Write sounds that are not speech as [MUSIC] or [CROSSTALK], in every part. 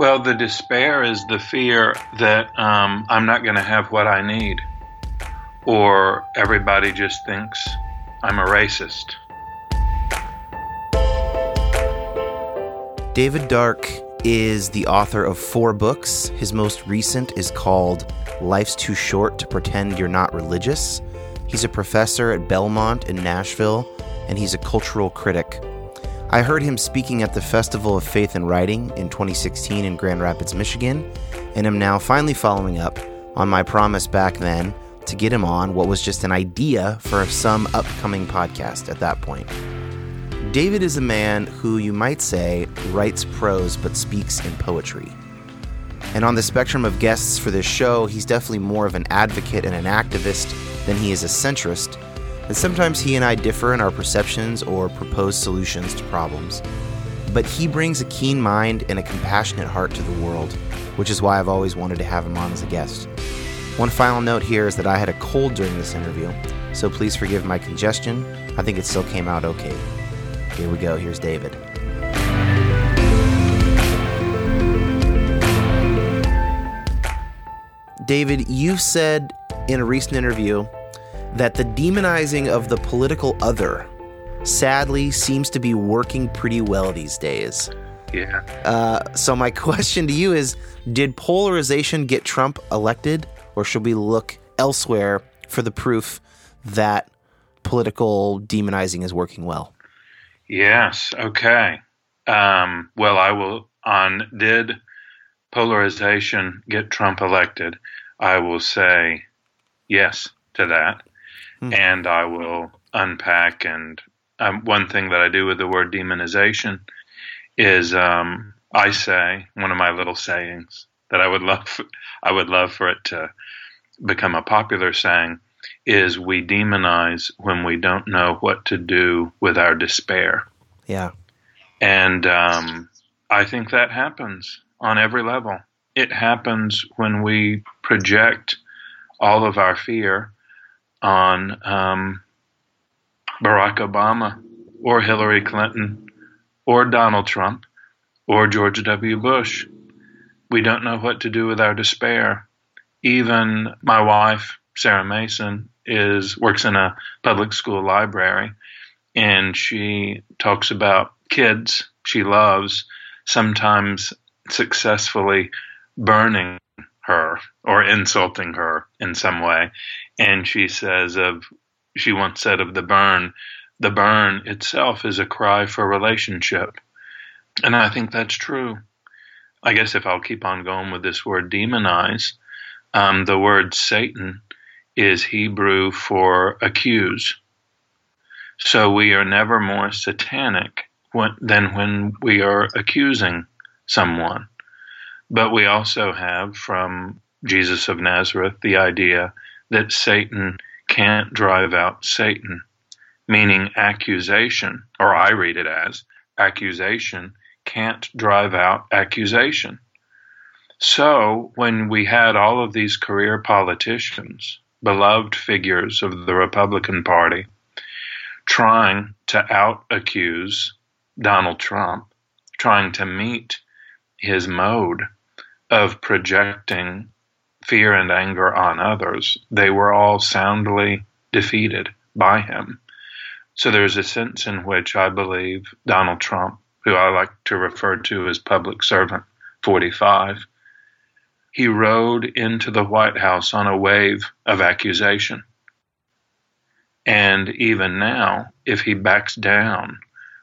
Well, the despair is the fear that um, I'm not going to have what I need, or everybody just thinks I'm a racist. David Dark is the author of four books. His most recent is called Life's Too Short to Pretend You're Not Religious. He's a professor at Belmont in Nashville, and he's a cultural critic. I heard him speaking at the Festival of Faith and Writing in 2016 in Grand Rapids, Michigan, and am now finally following up on my promise back then to get him on what was just an idea for some upcoming podcast at that point. David is a man who you might say writes prose but speaks in poetry. And on the spectrum of guests for this show, he's definitely more of an advocate and an activist than he is a centrist and sometimes he and I differ in our perceptions or proposed solutions to problems. But he brings a keen mind and a compassionate heart to the world, which is why I've always wanted to have him on as a guest. One final note here is that I had a cold during this interview, so please forgive my congestion. I think it still came out okay. Here we go. Here's David. David, you said in a recent interview that the demonizing of the political other sadly seems to be working pretty well these days. Yeah. Uh, so, my [LAUGHS] question to you is Did polarization get Trump elected, or should we look elsewhere for the proof that political demonizing is working well? Yes. Okay. Um, well, I will on did polarization get Trump elected? I will say yes to that mm. and I will unpack. And um, one thing that I do with the word demonization is um, I say one of my little sayings that I would love [LAUGHS] I would love for it to become a popular saying is we demonize when we don't know what to do with our despair. Yeah. And um, I think that happens on every level. It happens when we project all of our fear on um, Barack Obama or Hillary Clinton or Donald Trump or George W. Bush. We don't know what to do with our despair. Even my wife, Sarah Masen, is works in a public school library, and she talks about kids she loves sometimes successfully burning her or insulting her in some way. And she says of she once said of the burn, the burn itself is a cry for relationship. And I think that's true. I guess if I'll keep on going with this word demonize, um, the word Satan is Hebrew for accuse. So we are never more satanic when, than when we are accusing someone. But we also have from Jesus of Nazareth the idea that Satan can't drive out Satan, meaning accusation, or I read it as accusation can't drive out accusation. So when we had all of these career politicians, beloved figures of the Republican Party, trying to out accuse Donald Trump, trying to meet his mode of projecting fear and anger on others, they were all soundly defeated by him. So there's a sense in which I believe Donald Trump, who I like to refer to as public servant 45, he rode into the White House on a wave of accusation. And even now, if he backs down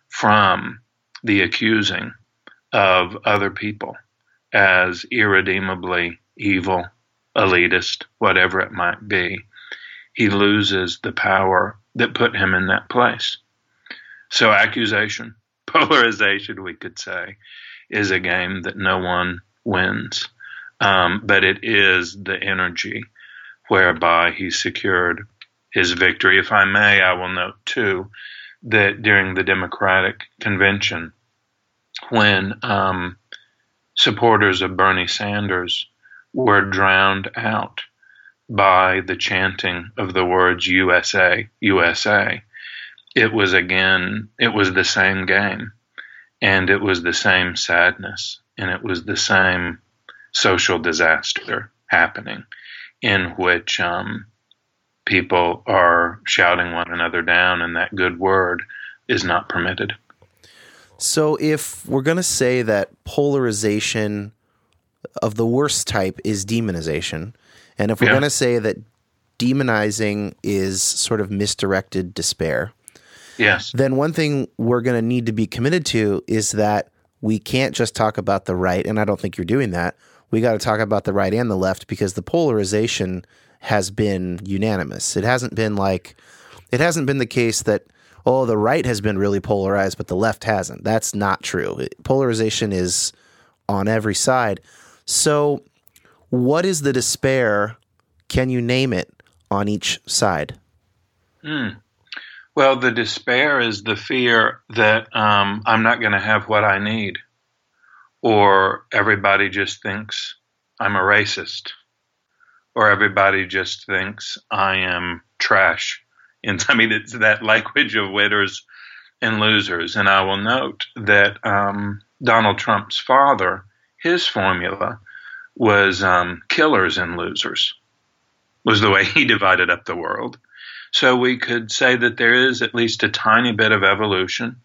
from the accusing of other people, as irredeemably evil, elitist, whatever it might be, he loses the power that put him in that place. So, accusation, [LAUGHS] polarization, we could say, is a game that no one wins. Um, but it is the energy whereby he secured his victory. If I may, I will note too that during the Democratic convention, when um, supporters of Bernie Sanders were drowned out by the chanting of the words USA, USA. It was again, it was the same game, and it was the same sadness and it was the same social disaster happening in which um, people are shouting one another down, and that good word is not permitted. So, if we're going to say that polarization of the worst type is demonization, and if we're yeah. going to say that demonizing is sort of misdirected despair, yes, then one thing we're going to need to be committed to is that we can't just talk about the right, and I don't think you're doing that. We got to talk about the right and the left because the polarization has been unanimous. It hasn't been like it hasn't been the case that oh the right has been really polarized but the left hasn't. That's not true. Polarization is on every side. So what is the despair? Can you name it on each side? Hmm. Well, the despair is the fear that um, I'm not going to have what I need, or everybody just thinks I'm a racist, or everybody just thinks I am trash. And I mean, it's that language of winners and losers. And I will note that um, Donald Trump's father, his formula was um, killers and losers, was the way he divided up the world. So we could say that there is at least a tiny bit of evolution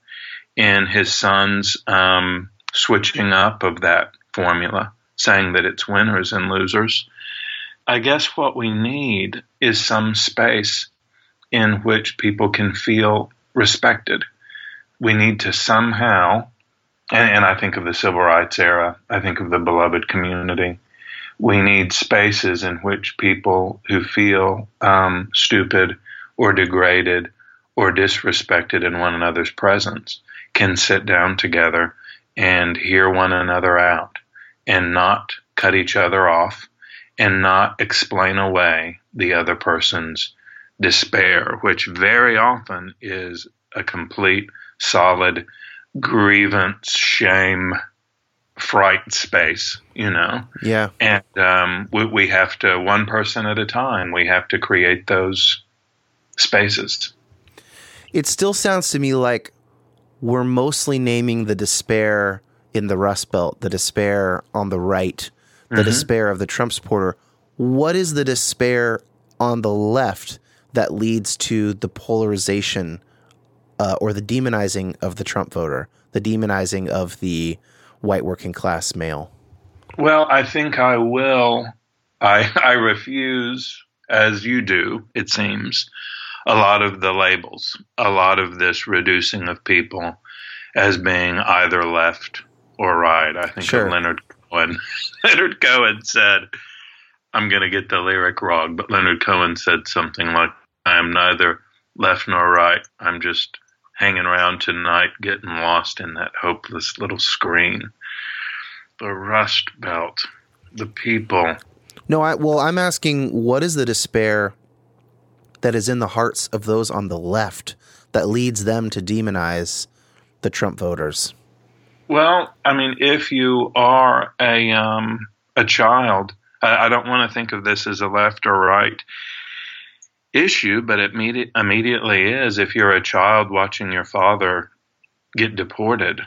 in his son's um, switching up of that formula, saying that it's winners and losers. I guess what we need is some space in which people can feel respected. We need to somehow, and, and I think of the civil rights era, I think of the beloved community. We need spaces in which people who feel um, stupid or degraded or disrespected in one another's presence can sit down together and hear one another out and not cut each other off and not explain away the other person's despair, which very often is a complete, solid grievance, shame, fright space, you know? Yeah. And um, we, we have to, one person at a time, we have to create those spaces. It still sounds to me like we're mostly naming the despair in the Rust Belt, the despair on the right, the mm-hmm. despair of the Trump supporter. What is the despair on the left that leads to the polarization uh, or the demonizing of the Trump voter, the demonizing of the white working class male? Well, I think I will. I [LAUGHS] I refuse, as you do, it seems, a lot of the labels, a lot of this reducing of people as being either left or right. I think sure. Leonard Cohen. [LAUGHS] Leonard Cohen said, I'm going to get the lyric wrong, but Leonard Cohen said something like, I am neither left nor right. I'm just hanging around tonight, getting lost in that hopeless little screen. The Rust Belt, the people. No, I well, I'm asking, what is the despair that is in the hearts of those on the left that leads them to demonize the Trump voters? Well, I mean, if you are a um, a child, I, I don't want to think of this as a left or right issue, but it immediate, immediately is. If you're a child watching your father get deported,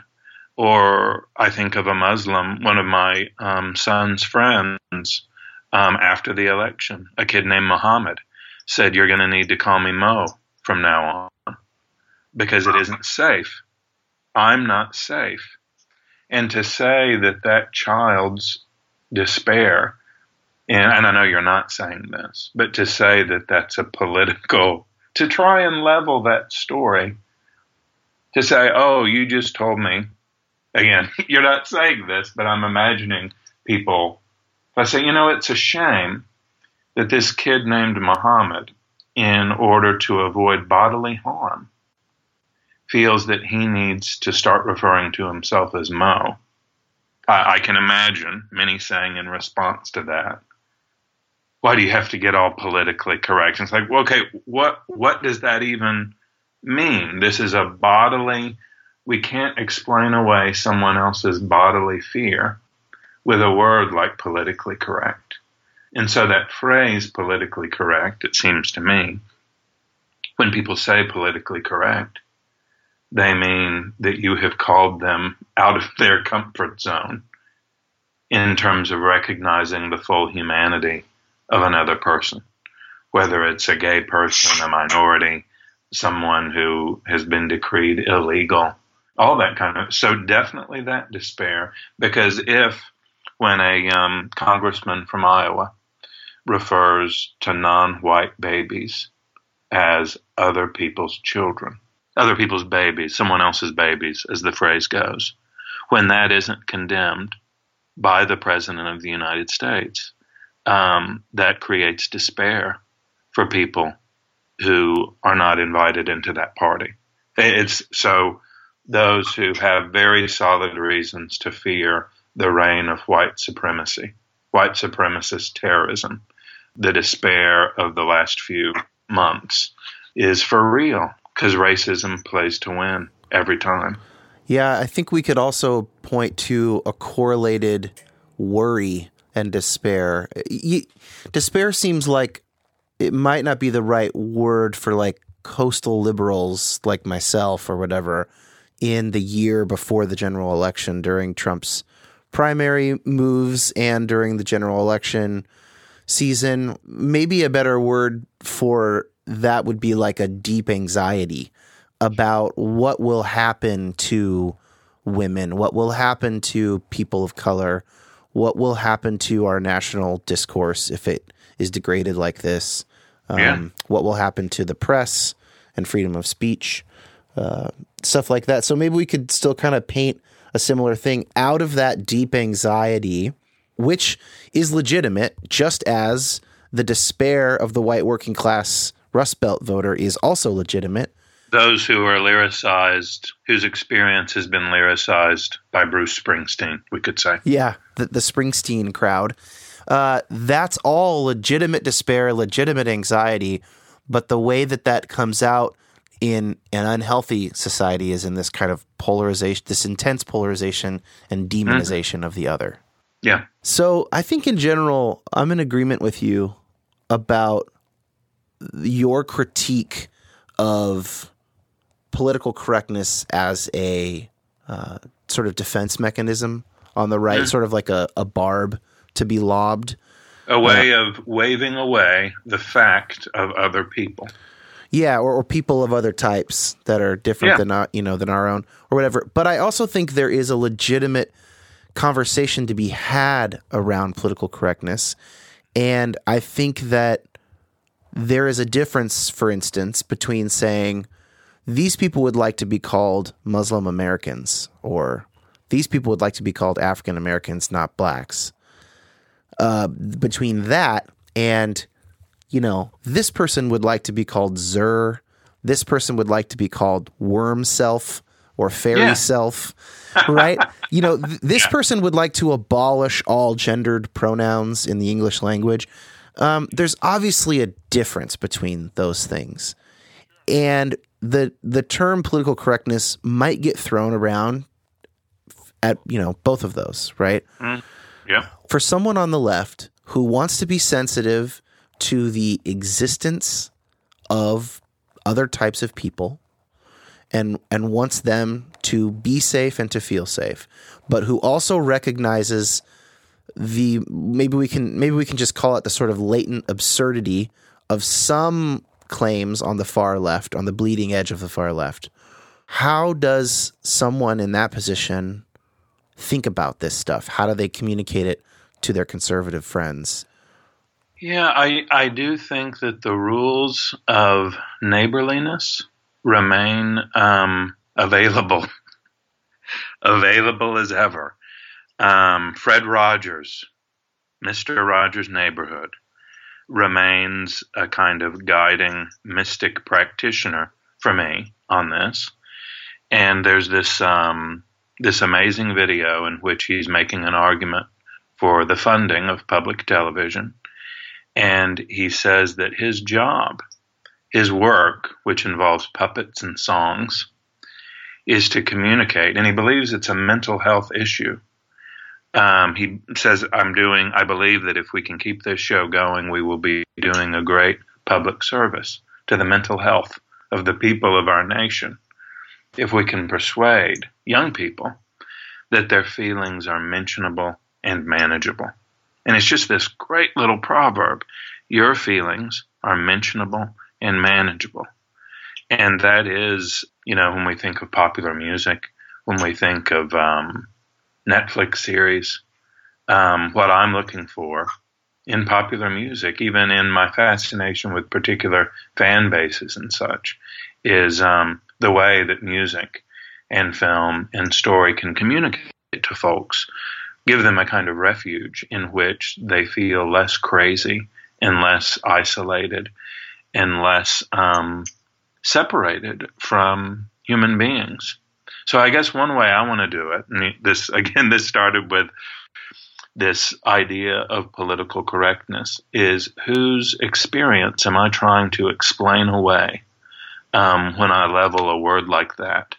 or I think of a Muslim, one of my um, son's friends um, after the election, a kid named Muhammad said, You're going to need to call me Mo from now on because it isn't safe. I'm not safe. And to say that that child's despair, and, and I know you're not saying this, but to say that that's a political, to try and level that story, to say, oh, you just told me, again, [LAUGHS] you're not saying this, but I'm imagining people, if I say, you know, it's a shame that this kid named Muhammad, in order to avoid bodily harm, feels that he needs to start referring to himself as Mo. I, I can imagine many saying in response to that, why do you have to get all politically correct? And it's like, well, okay, what what does that even mean? This is a bodily. We can't explain away someone else's bodily fear with a word like politically correct. And so that phrase, politically correct, it seems to me, when people say politically correct, they mean that you have called them out of their comfort zone in terms of recognizing the full humanity of another person, whether it's a gay person, a minority, someone who has been decreed illegal, all that kind of. So definitely that despair, because if when a um, congressman from Iowa refers to non-white babies as other people's children, other people's babies, someone else's babies, as the phrase goes, when that isn't condemned by the President of the United States, um, that creates despair for people who are not invited into that party. It's so those who have very solid reasons to fear the reign of white supremacy, white supremacist terrorism, the despair of the last few months is for real because racism plays to win every time. Yeah, I think we could also point to a correlated worry and despair. Despair seems like it might not be the right word for like coastal liberals like myself or whatever in the year before the general election during Trump's primary moves and during the general election season. Maybe a better word for that would be like a deep anxiety about what will happen to women, what will happen to people of color, what will happen to our national discourse if it is degraded like this, um, yeah. what will happen to the press and freedom of speech, uh, stuff like that. So maybe we could still kind of paint a similar thing out of that deep anxiety, which is legitimate, just as the despair of the white working class Rust Belt voter is also legitimate. Those who are lyricized, whose experience has been lyricized by Bruce Springsteen, we could say. Yeah, the, the Springsteen crowd. Uh, that's all legitimate despair, legitimate anxiety. But the way that that comes out in an unhealthy society is in this kind of polarization, this intense polarization and demonization mm-hmm. of the other. Yeah. So I think in general, I'm in agreement with you about your critique of political correctness as a uh, sort of defense mechanism on the right, mm-hmm. sort of like a, a barb to be lobbed. A way uh, of waving away the fact of other people. Yeah, or, or people of other types that are different yeah. than our, you know than our own or whatever. But I also think there is a legitimate conversation to be had around political correctness, and I think that there is a difference, for instance, between saying these people would like to be called Muslim Americans or these people would like to be called African Americans, not blacks. Uh, between that and, you know, this person would like to be called Zer. This person would like to be called Worm Self or Fairy yeah. Self, [LAUGHS] right? you know, th- this yeah. person would like to abolish all gendered pronouns in the English language. Um, there's obviously a difference between those things. And the the term political correctness might get thrown around at you know both of those, right? Mm, yeah. For someone on the left who wants to be sensitive to the existence of other types of people and and wants them to be safe and to feel safe, but who also recognizes the maybe we can maybe we can just call it the sort of latent absurdity of some claims on the far left, on the bleeding edge of the far left. How does someone in that position think about this stuff? How do they communicate it to their conservative friends? Yeah, I, I do think that the rules of neighborliness remain um, available, [LAUGHS] available as ever. Um, Fred Rogers, Mr. Rogers' Neighborhood, remains a kind of guiding mystic practitioner for me on this. And there's this um, this amazing video in which he's making an argument for the funding of public television. And he says that his job, his work, which involves puppets and songs, is to communicate. And he believes it's a mental health issue. Um, he says, I'm doing, I believe that if we can keep this show going, we will be doing a great public service to the mental health of the people of our nation if we can persuade young people that their feelings are mentionable and manageable. And it's just this great little proverb your feelings are mentionable and manageable. And that is, you know, when we think of popular music, when we think of um, Netflix series, um, what I'm looking for in popular music, even in my fascination with particular fan bases and such, is um, the way that music and film and story can communicate to folks, give them a kind of refuge in which they feel less crazy and less isolated and less um, separated from human beings. So I guess one way I want to do it, and this [LAUGHS] again, this started with this idea of political correctness, is whose experience am I trying to explain away um, when I level a word like that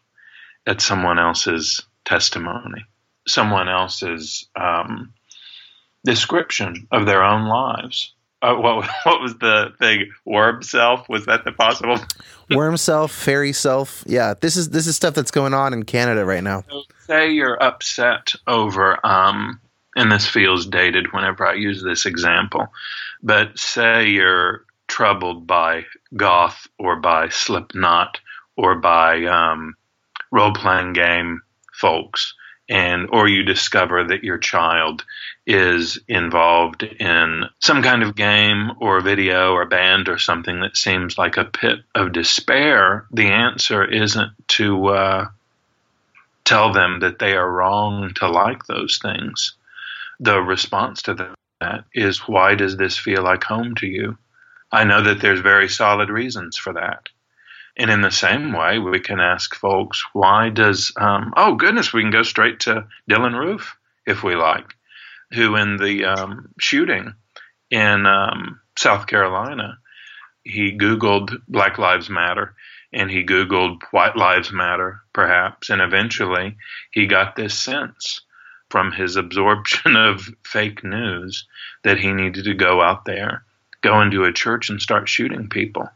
at someone else's testimony, someone else's um, description of their own lives? Uh, what [LAUGHS] what was the thing? Worm self was that the possible? [LAUGHS] Worm self, fairy self. Yeah, this is this is stuff that's going on in Canada right now. So say you're upset over, um, and this feels dated whenever I use this example, but say you're troubled by goth or by Slipknot or by um, role playing game folks and or you discover that your child is involved in some kind of game or video or band or something that seems like a pit of despair, the answer isn't to uh, tell them that they are wrong to like those things. The response to that is, why does this feel like home to you? I know that there's very solid reasons for that. And in the same way, we can ask folks, why does, um, oh goodness, we can go straight to Dylann Roof if we like, who in the um, shooting in um, South Carolina, he Googled Black Lives Matter and he Googled White Lives Matter, perhaps, and eventually he got this sense from his absorption [LAUGHS] of fake news that he needed to go out there, go into a church and start shooting people.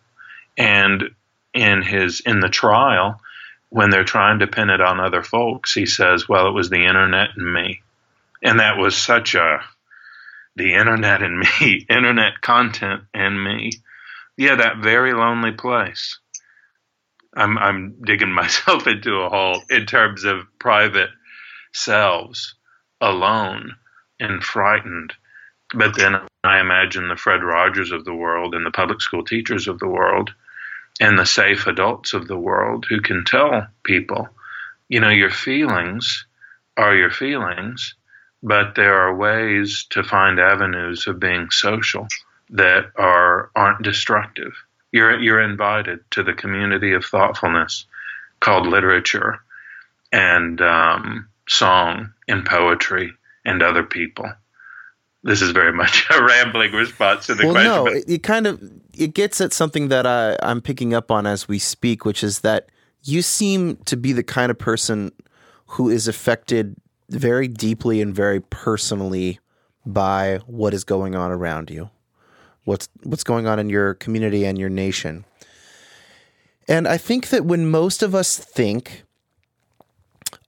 And in his in the trial when they're trying to pin it on other folks he says well it was the internet and me and that was such a the internet and me [LAUGHS] internet content and me. Yeah that very lonely place. I'm i'm digging [LAUGHS] myself into a hole in terms of private selves alone and frightened. But then i imagine the fred rogers of the world and the public school teachers of the world and the safe adults of the world who can tell people, you know, your feelings are your feelings, but there are ways to find avenues of being social that are aren't destructive. You're you're invited to the community of thoughtfulness called literature and um, song and poetry and other people this is very much a rambling response to the well, question. No, it, it, kind of it gets at something that I, I'm picking up on as we speak, which is that you seem to be the kind of person who is affected very deeply and very personally by what is going on around you, what's what's going on in your community and your nation. And I think that when most of us think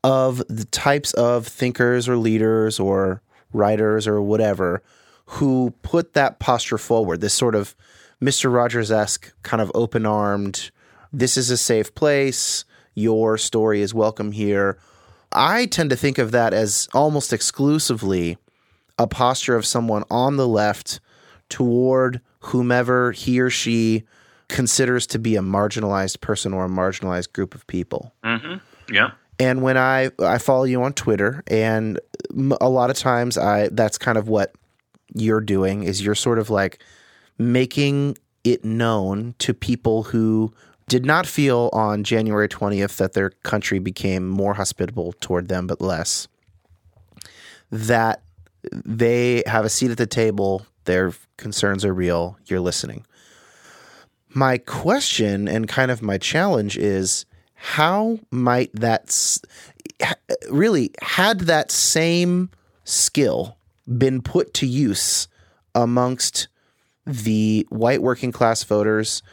of the types of thinkers or leaders or writers or whatever who put that posture forward, this sort of Mr. Rogers esque kind of open armed, this is a safe place, your story is welcome here. I tend to think of that as almost exclusively a posture of someone on the left toward whomever he or she considers to be a marginalized person or a marginalized group of people. Mm-hmm. Yeah. And when I I follow you on Twitter, and a lot of times I that's kind of what you're doing is you're sort of like making it known to people who did not feel on January 20th that their country became more hospitable toward them, but less. That they have a seat at the table, their concerns are real, you're listening. My question and kind of my challenge is how might that really had that same skill been put to use amongst the white working class voters,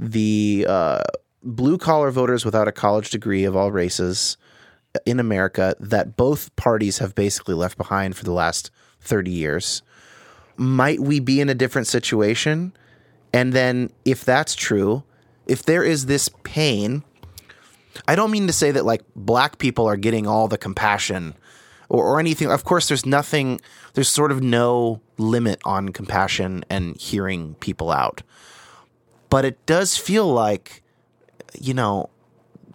the uh, blue collar voters without a college degree of all races, in America that both parties have basically left behind for the last 30 years. Might we be in a different situation? And then, if that's true, if there is this pain, I don't mean to say that like black people are getting all the compassion or, or anything. Of course, there's nothing, there's sort of no limit on compassion and hearing people out. But it does feel like, you know,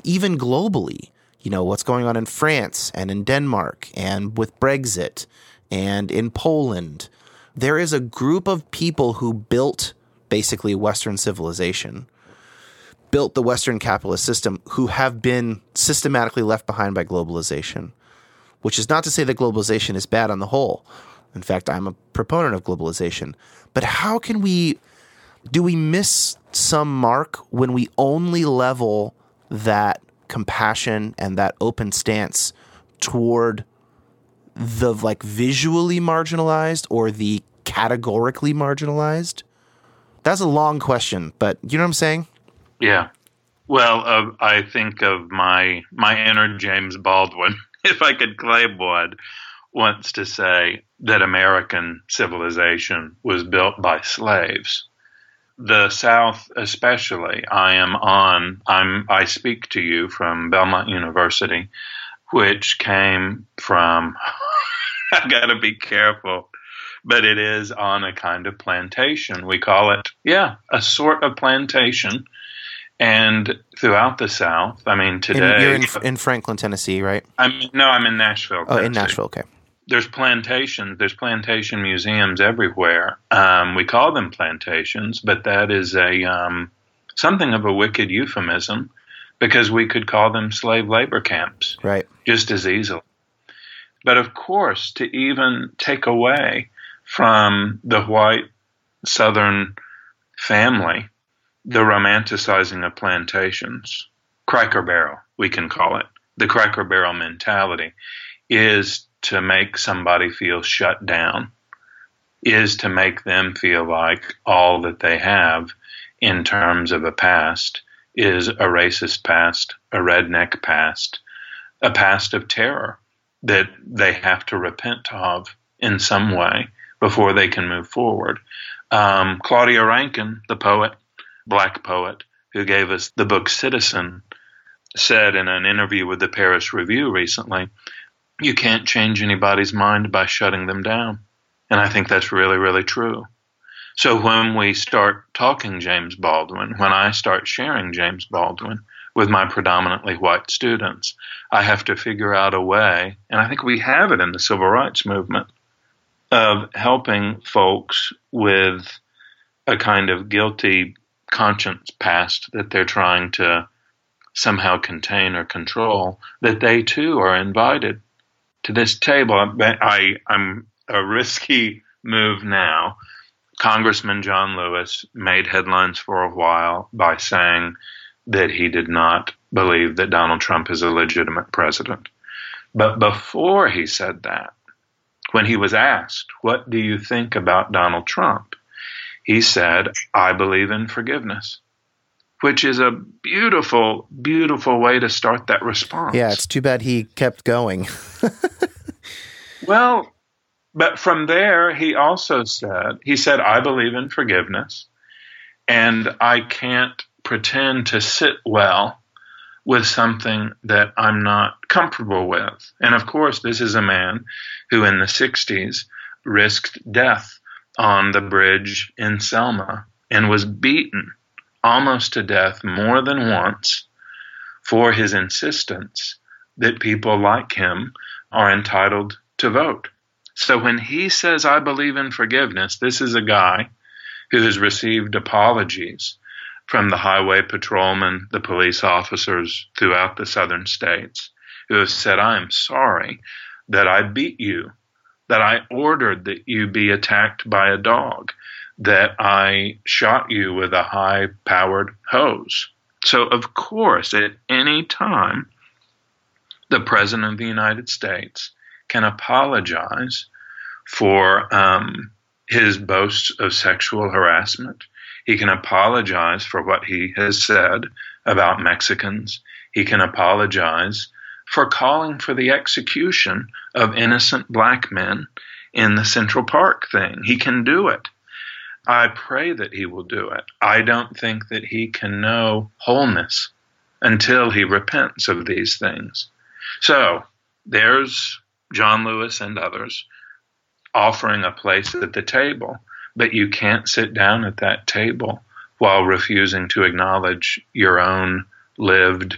even globally, you know, what's going on in France and in Denmark and with Brexit and in Poland, there is a group of people who built basically Western civilization, built the Western capitalist system, who have been systematically left behind by globalization. Which is not to say that globalization is bad on the whole. In fact, I'm a proponent of globalization. But how can we do we miss some mark when we only level that compassion and that open stance toward the like visually marginalized or the categorically marginalized? That's a long question, but you know what I'm saying? Yeah. Well, uh, I think of my my inner James Baldwin, [LAUGHS] if I could claim one, wants to say that American civilization was built by slaves the South, especially, I am on. I'm. I speak to you from Belmont University, which came from. [LAUGHS] I got to be careful, but it is on a kind of plantation. We call it, yeah, a sort of plantation. And throughout the South, I mean, today in, you're in, in Franklin, Tennessee, right? I'm no, I'm in Nashville. Oh, in Nashville, okay there's plantations, there's plantation museums everywhere. Um, we call them plantations, but that is a um, something of a wicked euphemism because we could call them slave labor camps, right? Just as easily. But of course, to even take away from the white Southern family the romanticizing of plantations, Cracker Barrel, we can call it the Cracker Barrel mentality, is to make somebody feel shut down is to make them feel like all that they have in terms of a past is a racist past, a redneck past, a past of terror that they have to repent of in some way before they can move forward. Um, Claudia Rankine, the poet, black poet, who gave us the book Citizen, said in an interview with the Paris Review recently you can't change anybody's mind by shutting them down. And I think that's really, really true. So when we start talking James Baldwin, when I start sharing James Baldwin with my predominantly white students, I have to figure out a way, and I think we have it in the civil rights movement, of helping folks with a kind of guilty conscience past that they're trying to somehow contain or control, that they too are invited to this table. I, I'm a risky move now. Congressman John Lewis made headlines for a while by saying that he did not believe that Donald Trump is a legitimate president. But before he said that, when he was asked, What do you think about Donald Trump? he said, I believe in forgiveness which is a beautiful, beautiful way to start that response. Yeah, it's too bad he kept going. [LAUGHS] well, but from there, he also said, he said, I believe in forgiveness, and I can't pretend to sit well with something that I'm not comfortable with. And of course, this is a man who in the 60s risked death on the bridge in Selma and was beaten almost to death more than once for his insistence that people like him are entitled to vote. So when he says, I believe in forgiveness, this is a guy who has received apologies from the highway patrolmen, the police officers throughout the southern states, who have said, I am sorry that I beat you, that I ordered that you be attacked by a dog, that I shot you with a high powered hose. So, of course, at any time, the President of the United States can apologize for um, his boasts of sexual harassment. He can apologize for what he has said about Mexicans. He can apologize for calling for the execution of innocent black men in the Central Park thing. He can do it. I pray that he will do it. I don't think that he can know wholeness until he repents of these things. So there's John Lewis and others offering a place at the table, but you can't sit down at that table while refusing to acknowledge your own lived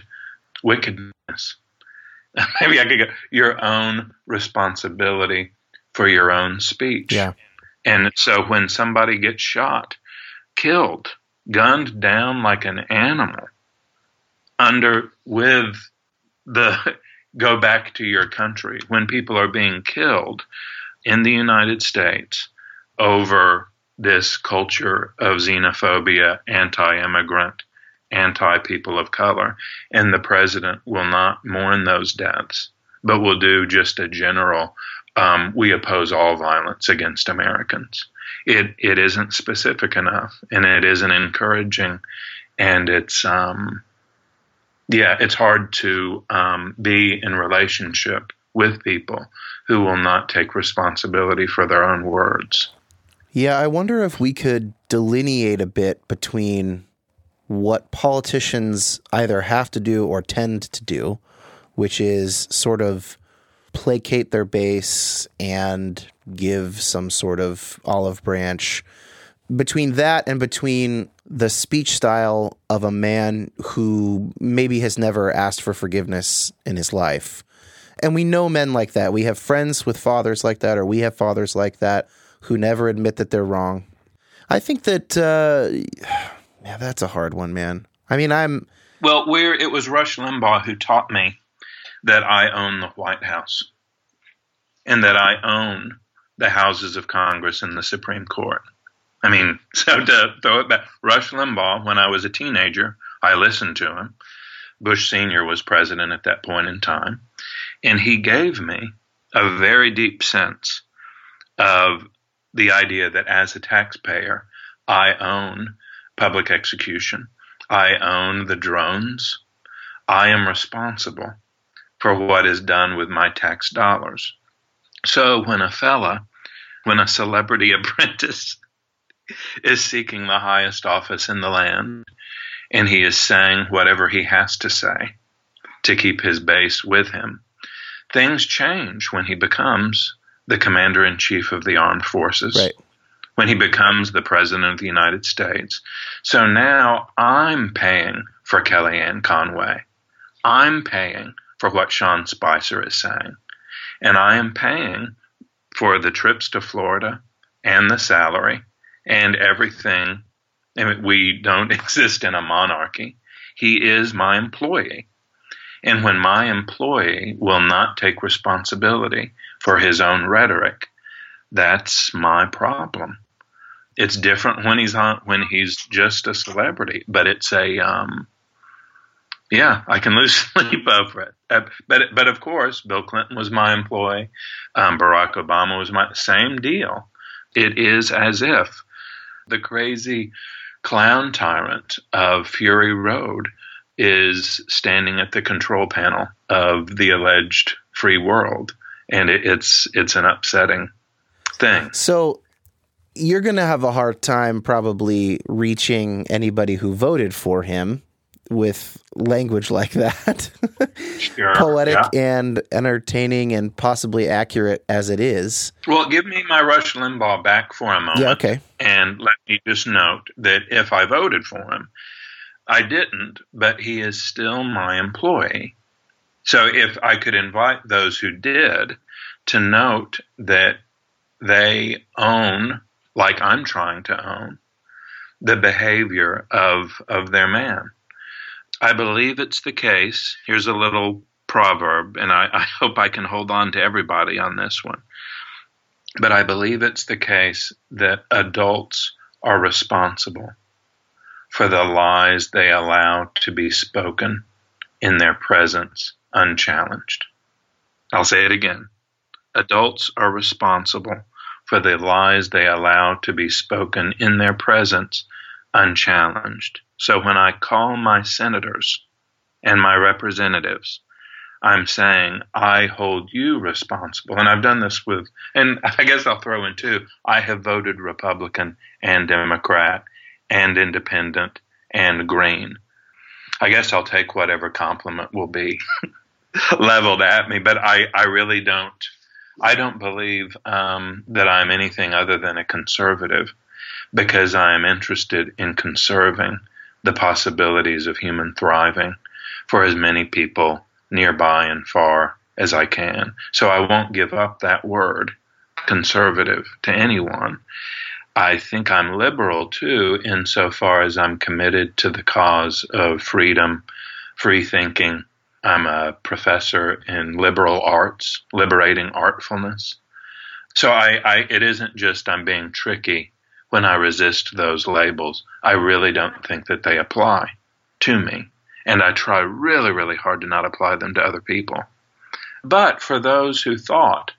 wickedness. [LAUGHS] Maybe I could go your own responsibility for your own speech. Yeah. And so when somebody gets shot, killed, gunned down like an animal, under with the [LAUGHS] go back to your country, when people are being killed in the United States over this culture of xenophobia, anti immigrant, anti people of color, and the president will not mourn those deaths, but will do just a general um, we oppose all violence against Americans. It it isn't specific enough, and it isn't encouraging, and it's um, yeah, it's hard to um, be in relationship with people who will not take responsibility for their own words. Yeah, I wonder if we could delineate a bit between what politicians either have to do or tend to do, which is sort of placate their base and give some sort of olive branch. Between that and between the speech style of a man who maybe has never asked for forgiveness in his life. And we know men like that. We have friends with fathers like that, or we have fathers like that who never admit that they're wrong. I think that, uh, yeah, that's a hard one, man. I mean, I'm. Well, where it was Rush Limbaugh who taught me that I own the White House and that I own the houses of Congress and the Supreme Court. I mean, [LAUGHS] so to throw it back, Rush Limbaugh, when I was a teenager, I listened to him. Bush Sr. was president at that point in time. And he gave me a very deep sense of the idea that as a taxpayer, I own public execution. I own the drones. I am responsible for what is done with my tax dollars. So when a fella, when a celebrity [LAUGHS] apprentice is seeking the highest office in the land, and he is saying whatever he has to say to keep his base with him, things change when he becomes the commander in chief of the armed forces. Right. When he becomes the president of the United States. So now I'm paying for Kellyanne Conway. I'm paying for what Sean Spicer is saying. And I am paying for the trips to Florida and the salary and everything. We don't [LAUGHS] exist in a monarchy. He is my employee. And when my employee will not take responsibility for his own rhetoric, that's my problem. It's different when he's on when he's just a celebrity, but it's a um, yeah, I can lose [LAUGHS] sleep over it. Uh, but but of course, Bill Clinton was my employee. Um, Barack Obama was my same deal. It is as if the crazy clown tyrant of Fury Road is standing at the control panel of the alleged free world, and it, it's it's an upsetting thing. So you're going to have a hard time probably reaching anybody who voted for him with language like that. sure, [LAUGHS] Poetic yeah. and entertaining and possibly accurate as it is. Well, give me my Rush Limbaugh back for a moment. Yeah, okay. And let me just note that if I voted for him, I didn't, but he is still my employee. So if I could invite those who did to note that they own, like I'm trying to own, the behavior of, of their man I believe it's the case. Here's a little proverb, and I, I, hope I can hold on to everybody on this one. But I believe it's the case that adults are responsible for the lies they allow to be spoken in their presence unchallenged. I'll say it again. Adults are responsible for the lies they allow to be spoken in their presence unchallenged. So when I call my senators and my representatives I'm saying I hold you responsible. And I've done this with, and I guess I'll throw in too, I have voted Republican and Democrat and independent and green. I guess I'll take whatever compliment will be [LAUGHS] leveled at me, but I, I really don't. I don't believe um, that I'm anything other than a conservative because I am interested in conserving the possibilities of human thriving for as many people nearby and far as I can. So I won't give up that word, conservative, to anyone. I think I'm liberal too, insofar as I'm committed to the cause of freedom, free thinking. I'm a professor in liberal arts, liberating artfulness. So I, I, it isn't just I'm being tricky when I resist those labels. I really don't think that they apply to me. And I try really, really hard to not apply them to other people. But for those who thought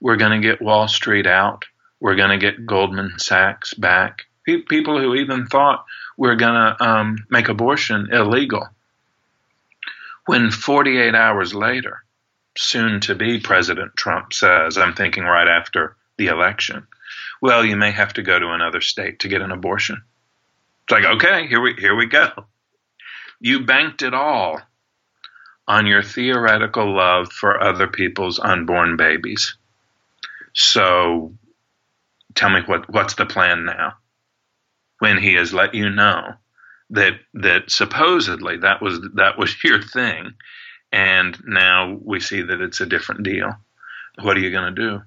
we're going to get Wall Street out, we're going to get Goldman Sachs back, people who even thought we're going to um, make abortion illegal, when 48 hours later, soon to be President Trump says, I'm thinking right after the election, well, you may have to go to another state to get an abortion. It's like, okay, here we here we go. You banked it all on your theoretical love for other people's unborn babies. So tell me what what's the plan now? When he has let you know that that supposedly that was that was [LAUGHS] your thing and now we see that it's a different deal. What are you going to do?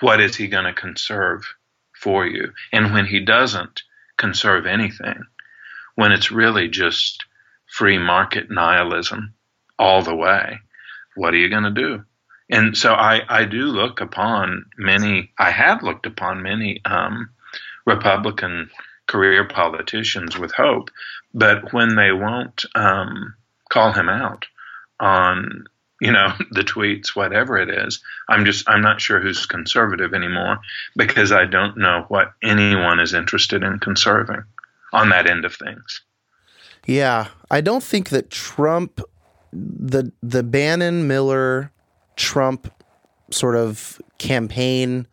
What is he going to conserve for you? And when he doesn't conserve anything, when it's really just free market nihilism all the way, what are you going to do? And so I, I do look upon many, I have looked upon many um, Republican career politicians with hope, but when they won't um, call him out on you know [LAUGHS] the tweets whatever it is i'm just i'm not sure who's conservative anymore because i don't know what anyone is interested in conserving on that end of things. Yeah i don't think that trump the the bannon miller trump sort of campaign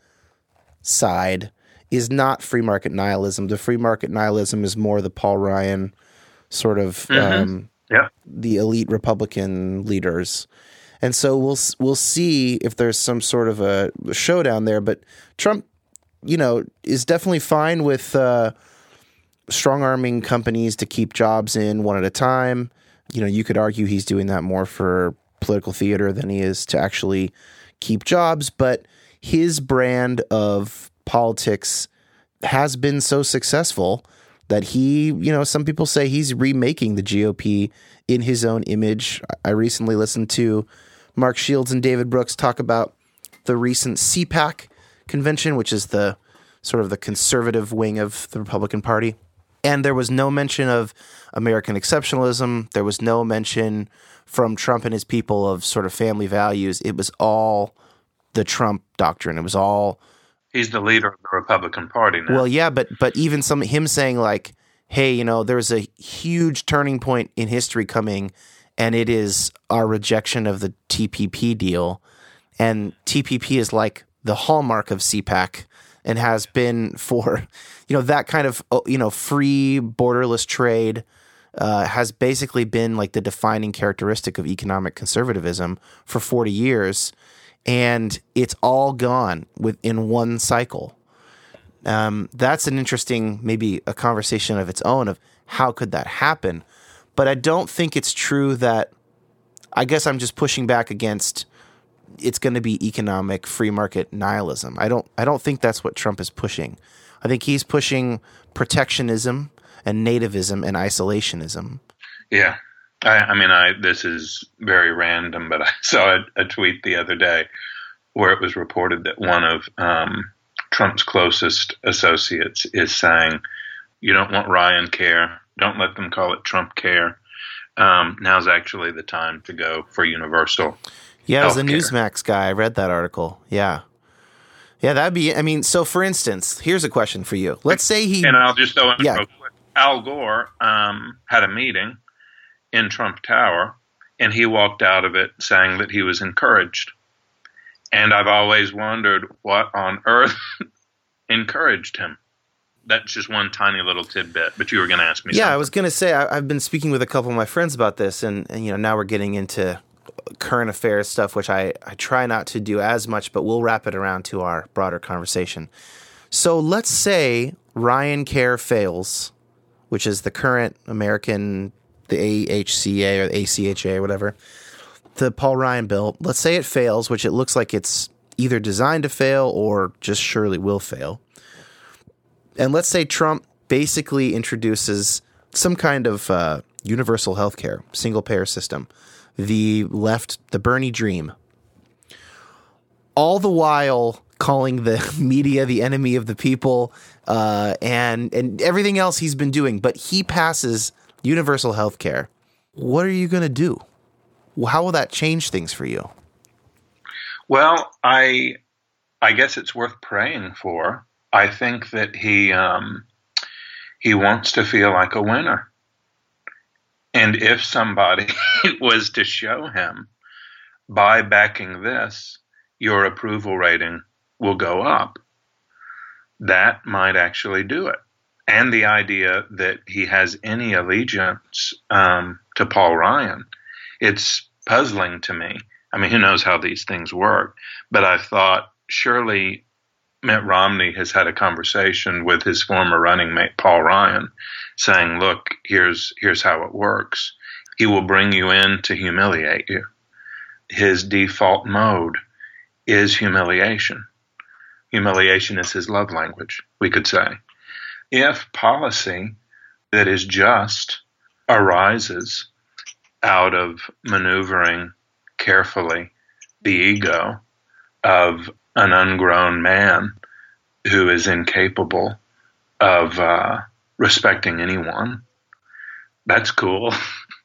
side is not free market nihilism the free market nihilism is more the paul ryan sort of mm-hmm. um, yeah. the elite republican leaders and so we'll we'll see if there's some sort of a showdown there. But Trump, you know, is definitely fine with uh, strong arming companies to keep jobs in one at a time. You know, you could argue he's doing that more for political theater than he is to actually keep jobs. But his brand of politics has been so successful that he, you know, some people say he's remaking the GOP in his own image. I recently listened to Mark Shields and David Brooks talk about the recent CPAC convention, which is the sort of the conservative wing of the Republican Party. And there was no mention of American exceptionalism. There was no mention from Trump and his people of sort of family values. It was all the Trump doctrine. It was all he's the leader of the Republican Party now. Well, yeah, but but even some him saying like, "Hey, you know, there's a huge turning point in history coming and it is our rejection of the TPP deal. And TPP is like the hallmark of CPAC and has been for, [LAUGHS] you know, that kind of, oh, you know, free borderless trade uh, has basically been like the defining characteristic of economic conservatism for 40 years. And it's all gone within one cycle. Um, that's an interesting, maybe a conversation of its own of how could that happen? But I don't think it's true that. I guess I'm just pushing back against. It's going to be economic free market nihilism. I don't. I don't think that's what Trump is pushing. I think he's pushing protectionism and nativism and isolationism. Yeah, I, I mean, I this is very random, but I [LAUGHS] saw a, a, tweet the other day where it was reported that one of um, Trump's closest associates is saying, "You don't want Ryan care. Don't let them call it Trump care. Um, now's actually the time to go for universal. Yeah, as a Newsmax guy, I read that article. Yeah. Yeah, that'd be. I mean, so for instance, here's a question for you. Let's say he. And I'll just throw in yeah. real quick. Al Gore um, had a meeting in Trump Tower, and he walked out of it saying that he was encouraged. And I've always wondered what on earth [LAUGHS] encouraged him. That's just one tiny little tidbit, but you were going to ask me. Yeah, something. I was going to say I, have been speaking with a couple of my friends about this, and, and you know now we're getting into current affairs stuff, which I, I try not to do as much, but we'll wrap it around to our broader conversation. So let's say Ryan Care fails, which is the current American, the AHCA or the ACHA whatever, the Paul Ryan bill. Let's say it fails, which it looks like it's either designed to fail or just surely will fail. And let's say Trump basically introduces some kind of uh, universal health care, single payer system, the left, the Bernie dream. All the while calling the [LAUGHS] media the enemy of the people uh, and, and everything else he's been doing, but he passes universal health care. What are you going to do? How will that change things for you? Well, I I guess it's worth praying for. I think that he um, he wants to feel like a winner, and if somebody [LAUGHS] was to show him by backing this, your approval rating will go up, that might actually do it. And the idea that he has any allegiance um, to Paul Ryan, it's puzzling to me. I mean, who knows how these things work? But I thought surely Mitt Romney has had a conversation with his former running mate Paul Ryan, saying, "Look, here's here's how it works. He will bring you in to humiliate you. His default mode is humiliation. Humiliation is his love language, we could say. If policy that is just arises out of maneuvering carefully the ego of an ungrown man who is incapable of uh, respecting anyone. That's cool.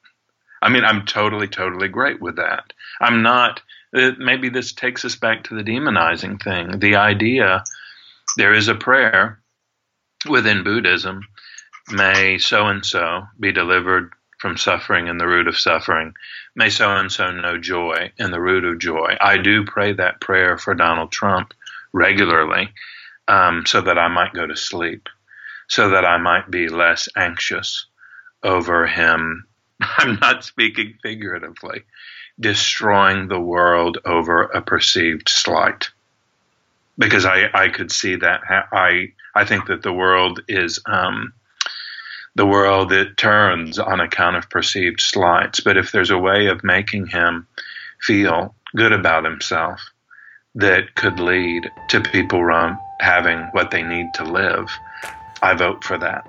[LAUGHS] I mean, I'm totally, totally great with that. I'm not, uh, maybe this takes us back to the demonizing thing. The idea there is a prayer within Buddhism may so and so be delivered from suffering and the root of suffering. May so and so know joy and the root of joy. I do pray that prayer for Donald Trump regularly um, so that I might go to sleep, so that I might be less anxious over him. [LAUGHS] I'm not speaking figuratively, destroying the world over a perceived slight. Because I, I could see that. I, I think that the world is. Um, the world it turns on account of perceived slights. But if there's a way of making him feel good about himself that could lead to people having what they need to live, I vote for that.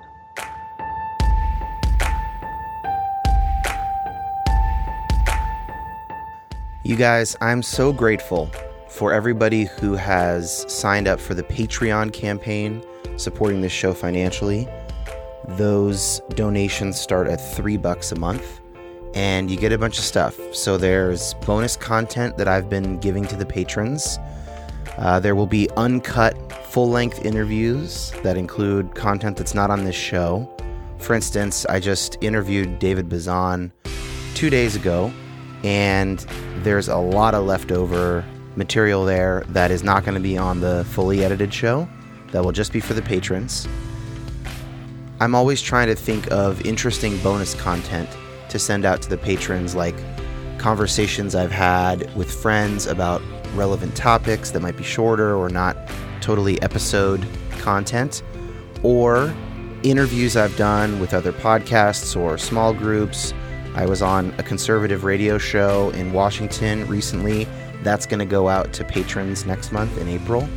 You guys, I'm so grateful for everybody who has signed up for the Patreon campaign supporting this show financially. Those donations start at three bucks a month, and you get a bunch of stuff. So there's bonus content that I've been giving to the patrons. Uh, there will be uncut, full length interviews that include content that's not on this show. For instance, I just interviewed David Bazan two days ago, and there's a lot of leftover material there that is not going to be on the fully edited show. That will just be for the patrons. I'm always trying to think of interesting bonus content to send out to the patrons, like conversations I've had with friends about relevant topics that might be shorter or not totally episode content, or interviews I've done with other podcasts or small groups. I was on a conservative radio show in Washington recently. That's going to go out to patrons next month in April.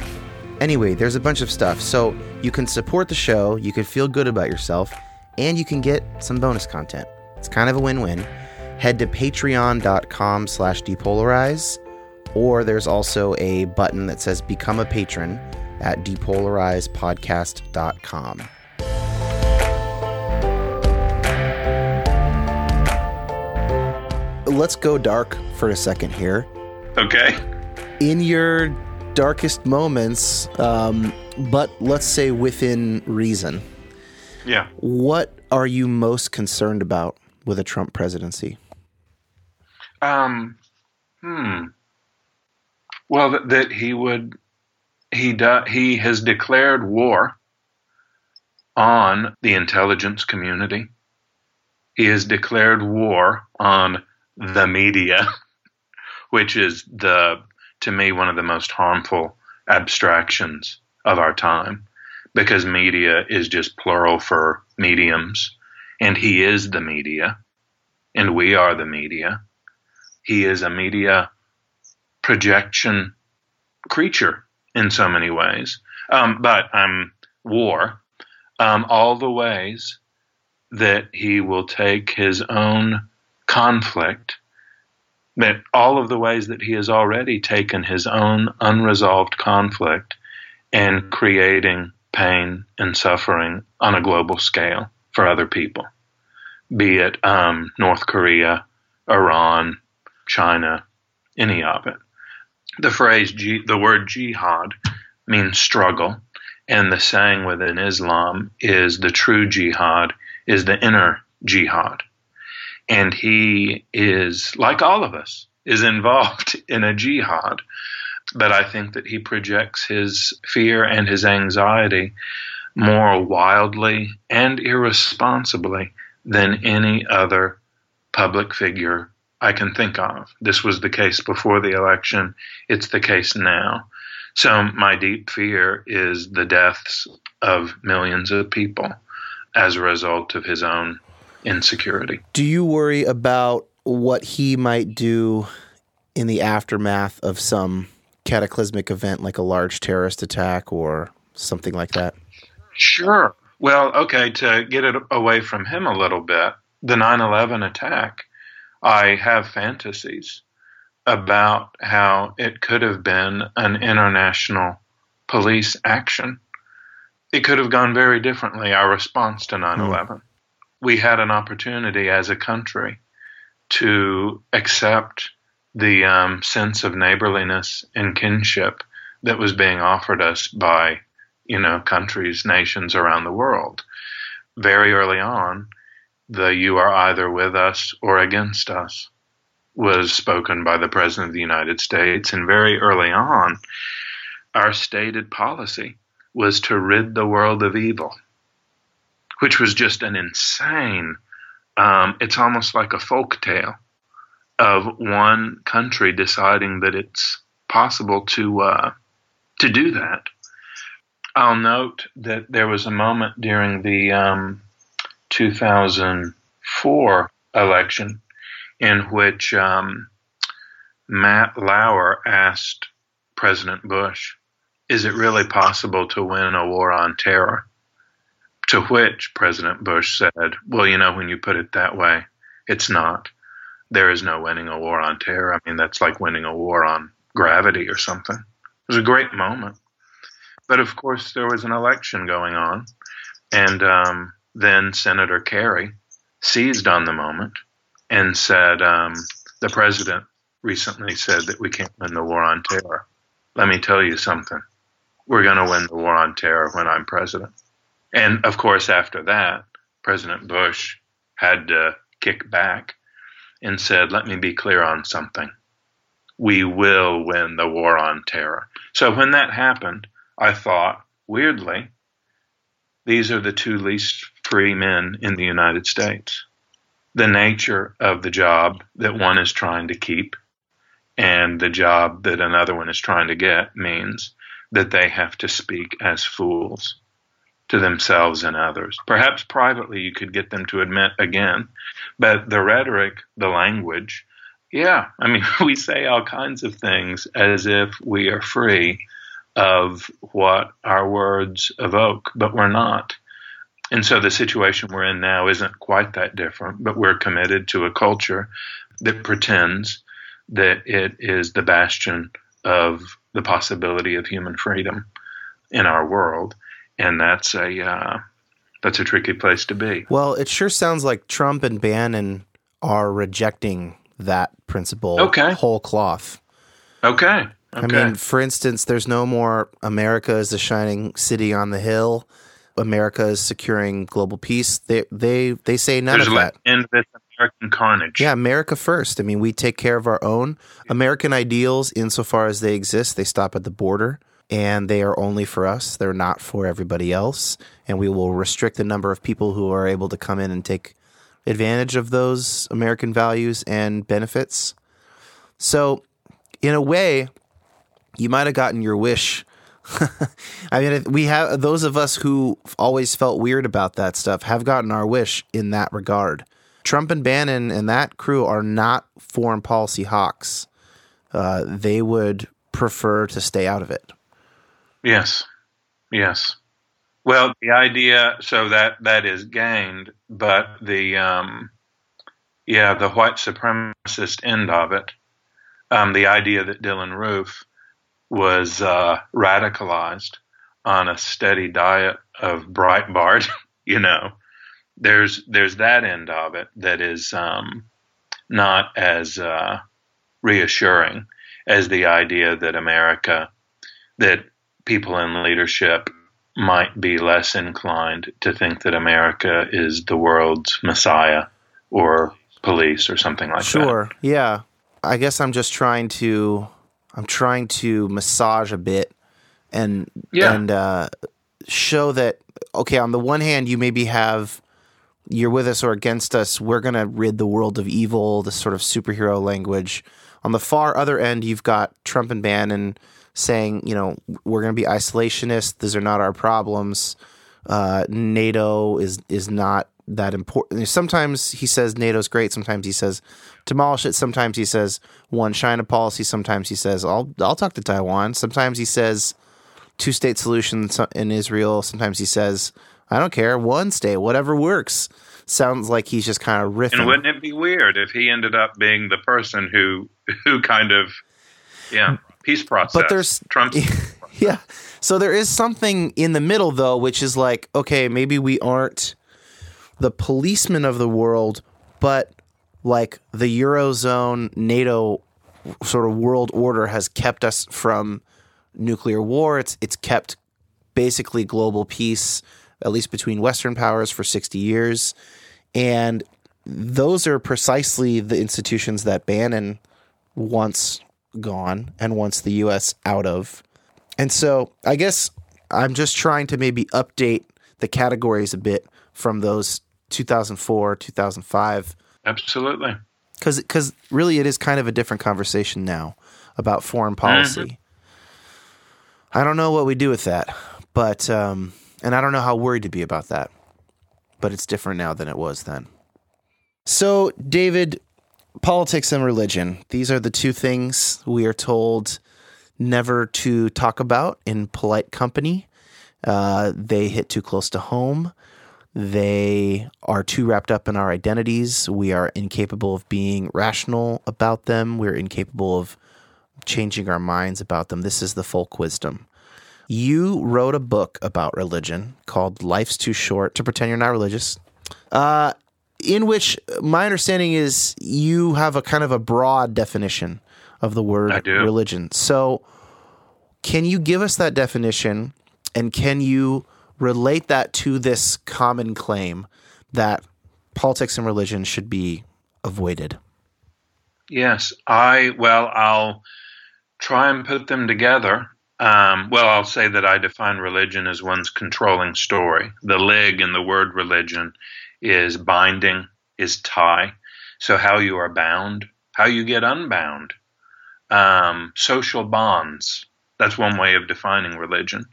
Anyway, there's a bunch of stuff. So you can support the show, you can feel good about yourself, and you can get some bonus content. It's kind of a win-win. Head to patreon.com slash depolarize, or there's also a button that says become a patron at depolarizepodcast.com. Let's go dark for a second here. Okay. In your darkest moments, um, but let's say within reason. Yeah. What are you most concerned about with a Trump presidency? Um, hmm. Well, that, that he would, he do, he has declared war on the intelligence community. He has declared war on the media, [LAUGHS] which is the, to me, one of the most harmful abstractions of our time because media is just plural for mediums and he is the media and we are the media. He is a media projection creature in so many ways. Um, but um, war, um, all the ways that he will take his own conflict, that all of the ways that he has already taken his own unresolved conflict and creating pain and suffering on a global scale for other people, be it um, North Korea, Iran, China, any of it. The phrase, the word jihad means struggle, and the saying within Islam is the true jihad is the inner jihad. And he is, like all of us, is involved [LAUGHS] in a jihad. But I think that he projects his fear and his anxiety more wildly and irresponsibly than any other public figure I can think of. This was the case before the election. It's the case now. So my deep fear is the deaths of millions of people as a result of his own insecurity. Do you worry about what he might do in the aftermath of some cataclysmic event like a large terrorist attack or something like that? Sure. Well, okay, to get it away from him a little bit, the 9 11 attack, I have fantasies about how it could have been an international police action. It could have gone very differently, our response to 9 11. Mm. We had an opportunity as a country to accept the um, sense of neighborliness and kinship that was being offered us by you know, countries, nations around the world. Very early on, the you are either with us or against us was spoken by the President of the United States. And very early on, our stated policy was to rid the world of evil, which was just an insane, um, it's almost like a folk tale of one country deciding that it's possible to uh, to do that I'll note that there was a moment during the um, 2004 election in which um, Matt Lauer asked President Bush, Is it really possible to win a war on terror? To which President Bush said, Well, you know, when you put it that way, it's not. There is no winning a war on terror. I mean, that's like winning a war on gravity or something. It was a great moment. But of course, there was an election going on, and um, then Senator Kerry seized on the moment and said, um, The president recently said that we can't win the war on terror. Let me tell you something. We're going to win the war on terror when I'm president. And of course, after that, President Bush had to kick back and said, Let me be clear on something. We will win the war on terror. So when that happened, I thought, weirdly, these are the two least free men in the United States. The nature of the job that one is trying to keep and the job that another one is trying to get means that they have to speak as fools to themselves and others. Perhaps privately you could get them to admit again, but the rhetoric, the language, yeah, I mean, [LAUGHS] we say all kinds of things as if we are free of what our words evoke, but we're not. And so the situation we're in now isn't quite that different, but we're committed to a culture that pretends that it is the bastion of the possibility of human freedom in our world, and that's a uh, that's a tricky place to be. Well, it sure sounds like Trump and Bannon are rejecting that principle okay. whole cloth. Okay. Okay. I mean, for instance, there's no more America is the shining city on the hill. America is securing global peace. They they they say none there's of that. End this American carnage. Yeah, America first. I mean, we take care of our own American ideals insofar as they exist. They stop at the border and they are only for us. They're not for everybody else. And we will restrict the number of people who are able to come in and take advantage of those American values and benefits. So, in a way, you might have gotten your wish. [LAUGHS] I mean, we have those of us who always felt weird about that stuff have gotten our wish in that regard. Trump and Bannon and that crew are not foreign policy hawks. Uh, they would prefer to stay out of it. Yes, yes. Well, the idea so that that is gained, but the um, yeah, the white supremacist end of it, um, the idea that Dylann Roof was uh, radicalized on a steady diet of Breitbart, [LAUGHS] you know, there's there's that end of it that is um, not as uh, reassuring as the idea that America, that people in leadership might be less inclined to think that America is the world's messiah or police or something like sure. that. Sure. Yeah. I guess I'm just trying to I'm trying to massage a bit and yeah. and uh, show that okay, on the one hand you maybe have you're with us or against us, we're going to rid the world of evil, this sort of superhero language. On the far other end, you've got Trump and Bannon saying, you know, we're going to be isolationist. These are not our problems. Uh, NATO is is not that important. Sometimes he says NATO's great. Sometimes he says demolish it. Sometimes he says one China policy. Sometimes he says I'll I'll talk to Taiwan. Sometimes he says two state solution in Israel. Sometimes he says I don't care one state, whatever works. Sounds like he's just kind of riffing. And wouldn't it be weird if he ended up being the person who who kind of yeah peace process. But there's Trump. [LAUGHS] yeah. So there is something in the middle though, which is like, okay, maybe we aren't the policemen of the world, but like the eurozone, NATO sort of world order has kept us from nuclear war. It's it's kept basically global peace, at least between Western powers, for sixty years, and those are precisely the institutions that Bannon wants gone and wants the US out of. And so I guess I'm just trying to maybe update the categories a bit from those 2004, 2005. Absolutely. Cuz really it is kind of a different conversation now about foreign policy. Mm-hmm. I don't know what we do with that, but um, and I don't know how worried to be about that. But it's different now than it was then. So, David, politics and religion. These are the two things we are told never to talk about in polite company. Uh, they hit too close to home. They are too wrapped up in our identities. We are incapable of being rational about them. We're incapable of changing our minds about them. This is the folk wisdom. You wrote a book about religion called Life's Too Short to Pretend You're Not Religious. Uh, in which my understanding is you have a kind of a broad definition of the word religion. So, can you give us that definition and can you relate that to this common claim that politics and religion should be avoided? Yes, I, well, I'll try and put them together. Um, well, I'll say that I define religion as one's controlling story. The lig in the word religion is binding, is tie. So how you are bound, how you get unbound. Um, social bonds. That's one way of defining religion.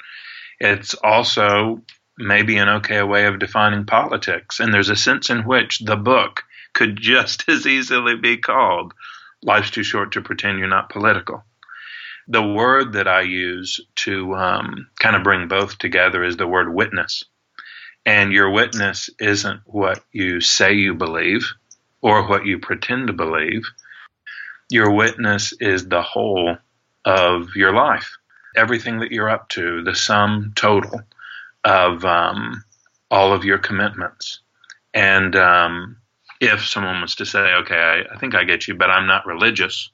It's also maybe an okay way of defining politics. And there's a sense in which the book could just [LAUGHS] as easily be called Life's Too Short to Pretend You're Not Political. The word that I use to um, kind of bring both together is the word witness. And your witness isn't what you say you believe or what you pretend to believe. Your witness is the whole of your life, everything that you're up to, the sum total of um, all of your commitments. And um, if someone was to say, okay, I, I think I get you, but I'm not religious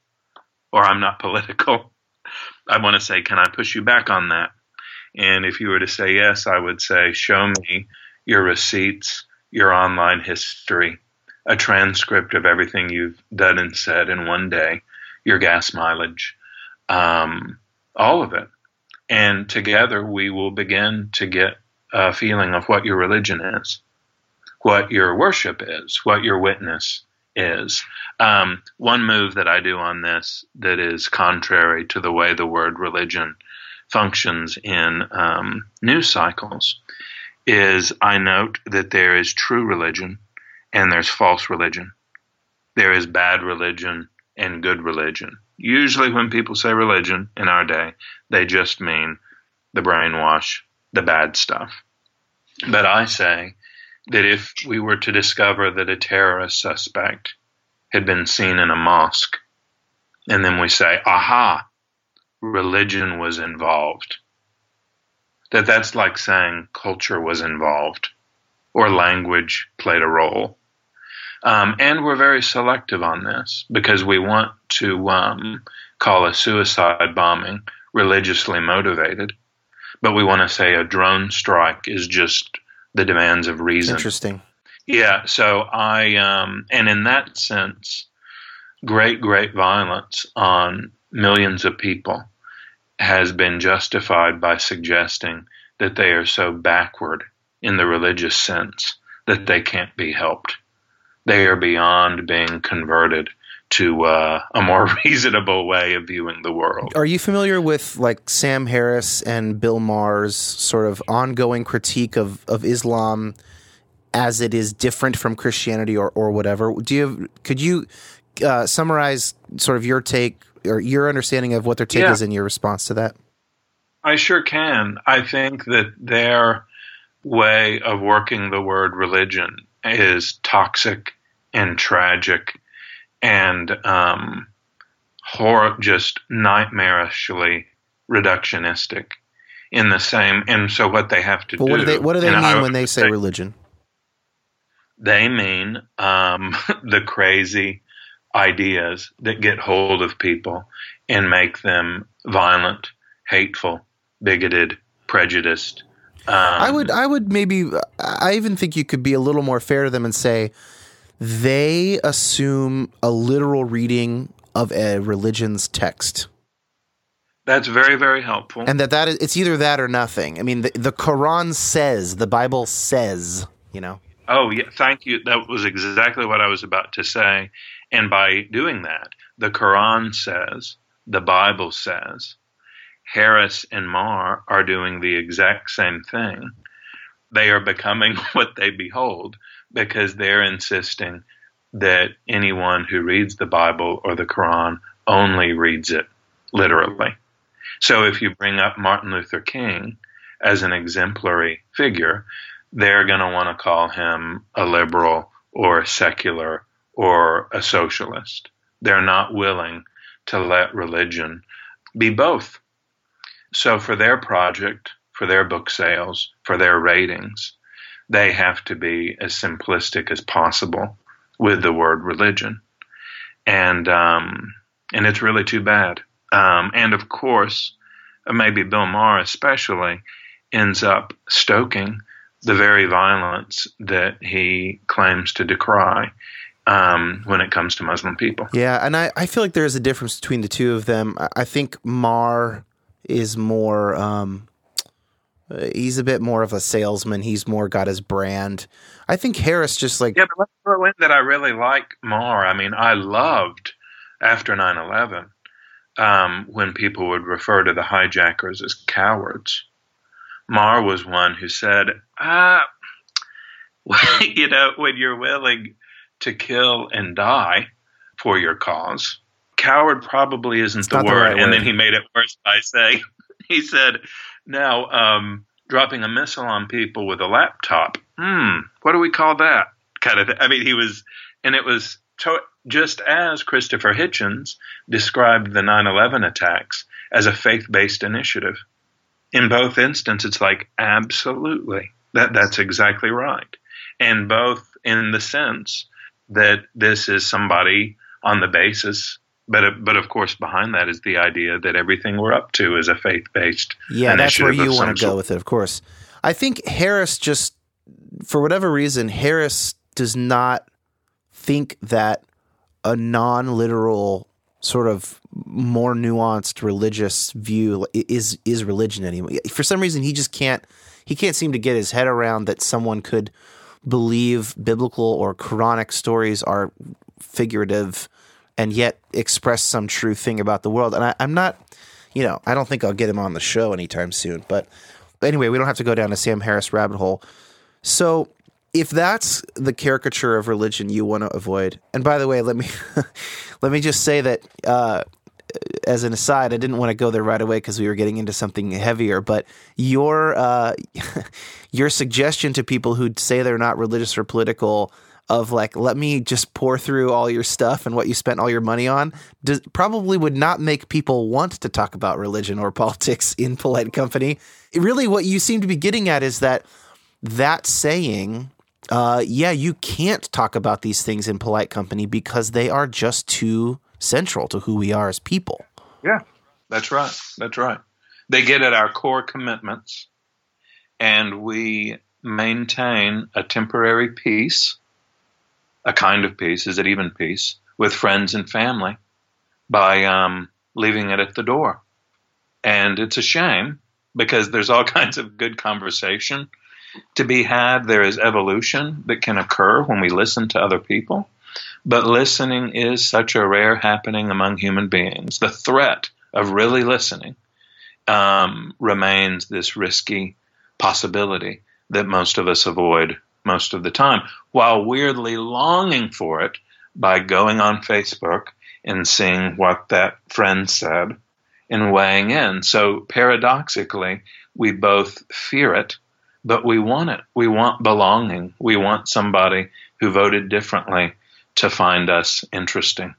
or I'm not political, [LAUGHS] I want to say, can I push you back on that? And if you were to say yes, I would say, show me your receipts, your online history a transcript of everything you've done and said in one day, your gas mileage, um, all of it. And together we will begin to get a feeling of what your religion is, what your worship is, what your witness is. Um, one move that I do on this that is contrary to the way the word religion functions in um, news cycles is I note that there is true religion and there's false religion. There is bad religion and good religion. Usually, when people say religion in our day, they just mean the brainwash, the bad stuff. But I say that if we were to discover that a terrorist suspect had been seen in a mosque, and then we say, aha, religion was involved, that that's like saying culture was involved or language played a role. Um, and we're very selective on this because we want to um, call a suicide bombing religiously motivated, but we want to say a drone strike is just the demands of reason. Interesting. Yeah. So I, um, and in that sense, great, great violence on millions of people has been justified by suggesting that they are so backward in the religious sense that they can't be helped. They are beyond being converted to uh, a more [LAUGHS] reasonable way of viewing the world. Are you familiar with like Sam Harris and Bill Maher's sort of ongoing critique of, of Islam as it is different from Christianity or, or whatever? Do you could you uh, summarize sort of your take or your understanding of what their take yeah. is in your response to that? I sure can. I think that their way of working the word religion is toxic and tragic and um, horror, just nightmarishly reductionistic in the same. And so, what they have to do. What do they, what do they mean I, when they say, say religion? They mean um, [LAUGHS] the crazy ideas that get hold of people and make them violent, hateful, bigoted, prejudiced. Um, I would, I would maybe, I even think you could be a little more fair to them and say they assume a literal reading of a religion's text. That's very, very helpful. And that that is, it's either that or nothing. I mean, the, the Quran says, the Bible says, you know. Oh yeah, thank you. That was exactly what I was about to say. And by doing that, the Quran says, the Bible says, Harris and Maher are doing the exact same thing. They are becoming [LAUGHS] what they behold because they're insisting that anyone who reads the Bible or the Quran only reads it literally. So if you bring up Martin Luther King as an exemplary figure, they're going to want to call him a liberal or a secular or a socialist. They're not willing to let religion be both. So for their project, for their book sales, for their ratings, they have to be as simplistic as possible with the word religion. And um, and it's really too bad. Um, and of course, maybe Bill Maher especially ends up stoking the very violence that he claims to decry um, when it comes to Muslim people. Yeah, and I, I feel like there's a difference between the two of them. I think Maher is more. Um, he's a bit more of a salesman. He's more got his brand. I think Harris just like yeah, but let's throw in that I really like Maher. I mean, I loved after 9-11 um, when people would refer to the hijackers as cowards. Maher was one who said, ah, [LAUGHS] you know, when you're willing to kill and die for your cause, coward probably isn't it's the, word. the right and word. then he made it worse by saying, [LAUGHS] he said, now um, dropping a missile on people with a laptop, hmm, what do we call that? Kind of, th- I mean, he was, and it was to- just as Christopher Hitchens described the 9 11 attacks as a faith based initiative in both instances, it's like absolutely that that's exactly right, and both in the sense that this is somebody on the basis. But, but of course, behind that is the idea that everything we're up to is a faith based. Yeah, that's where you want to go with it, of course. I think Harris just, for whatever reason, Harris does not think that a non literal sort of more nuanced religious view is is religion anymore. For some reason, he just can't he can't seem to get his head around that someone could believe biblical or Quranic stories are figurative and yet express some true thing about the world. And I, I'm not, you know, I don't think I'll get him on the show anytime soon. But anyway, we don't have to go down a Sam Harris rabbit hole. So if that's the caricature of religion you want to avoid, and by the way, let me [LAUGHS] let me just say that uh, as an aside, I didn't want to go there right away because we were getting into something heavier. But your uh, [LAUGHS] your suggestion to people who say they're not religious or political of like, let me just pour through all your stuff and what you spent all your money on, does, probably would not make people want to talk about religion or [LAUGHS] politics in polite company. really, what you seem to be getting at is that that saying uh, yeah, you can't talk about these things in polite company because they are just too central to who we are as people. Yeah, that's right. That's right. They get at our core commitments, and we maintain a temporary peace, a kind of peace, is it even peace, with friends and family by um, leaving it at the door. And it's a shame because there's all [LAUGHS] kinds of good conversation to be had. There is evolution that can occur when we listen to other people. But listening is such a rare happening among human beings. The threat of really listening um, remains this risky possibility that most of us avoid most of the time, while weirdly longing for it by going on Facebook and seeing what that friend said and weighing in. So paradoxically, we both fear it but we want it. We want belonging. We want somebody who voted differently to find us interesting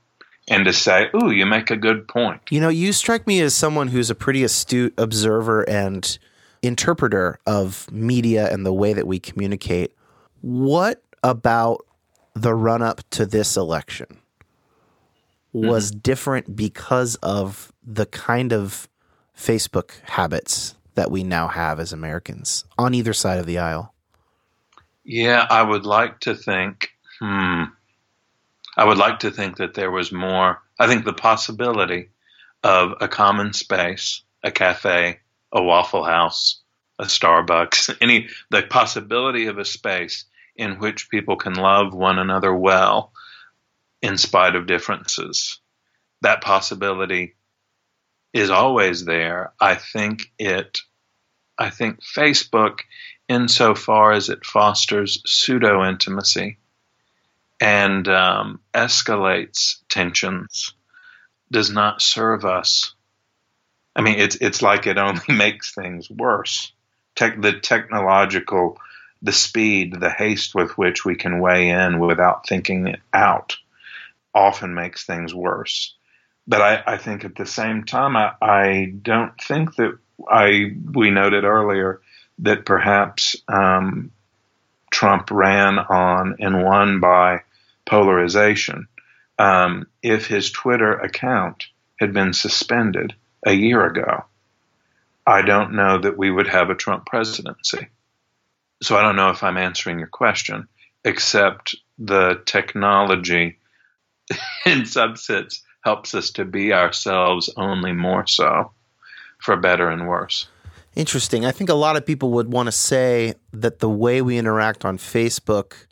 and to say, "Ooh, you make a good point." You know, you strike me as someone who's a pretty astute observer and interpreter of media and the way that we communicate. What about the run up to this election was mm-hmm. different because of the kind of Facebook habits that we now have as Americans on either side of the aisle? Yeah, I would like to think, hmm, I would like to think that there was more. I think the possibility of a common space, a cafe, a Waffle House, a Starbucks, [LAUGHS] any, the possibility of a space in which people can love one another well in spite of differences. That possibility is always there. I think it I think Facebook, insofar as it fosters pseudo intimacy and um, escalates tensions, does not serve us. I mean, it's it's like it only [LAUGHS] makes things worse. Tech, the technological, the speed, the haste with which we can weigh in without thinking it out, often makes things worse. But I, I think at the same time, I, I don't think that I we noted earlier that perhaps um, Trump ran on and won by polarization. Um, if his Twitter account had been suspended a year ago, I don't know that we would have a Trump presidency. So I don't know if I'm answering your question, except the technology [LAUGHS] in subsets helps us to be ourselves only more so for better and worse. Interesting. I think a lot of people would want to say that the way we interact on Facebook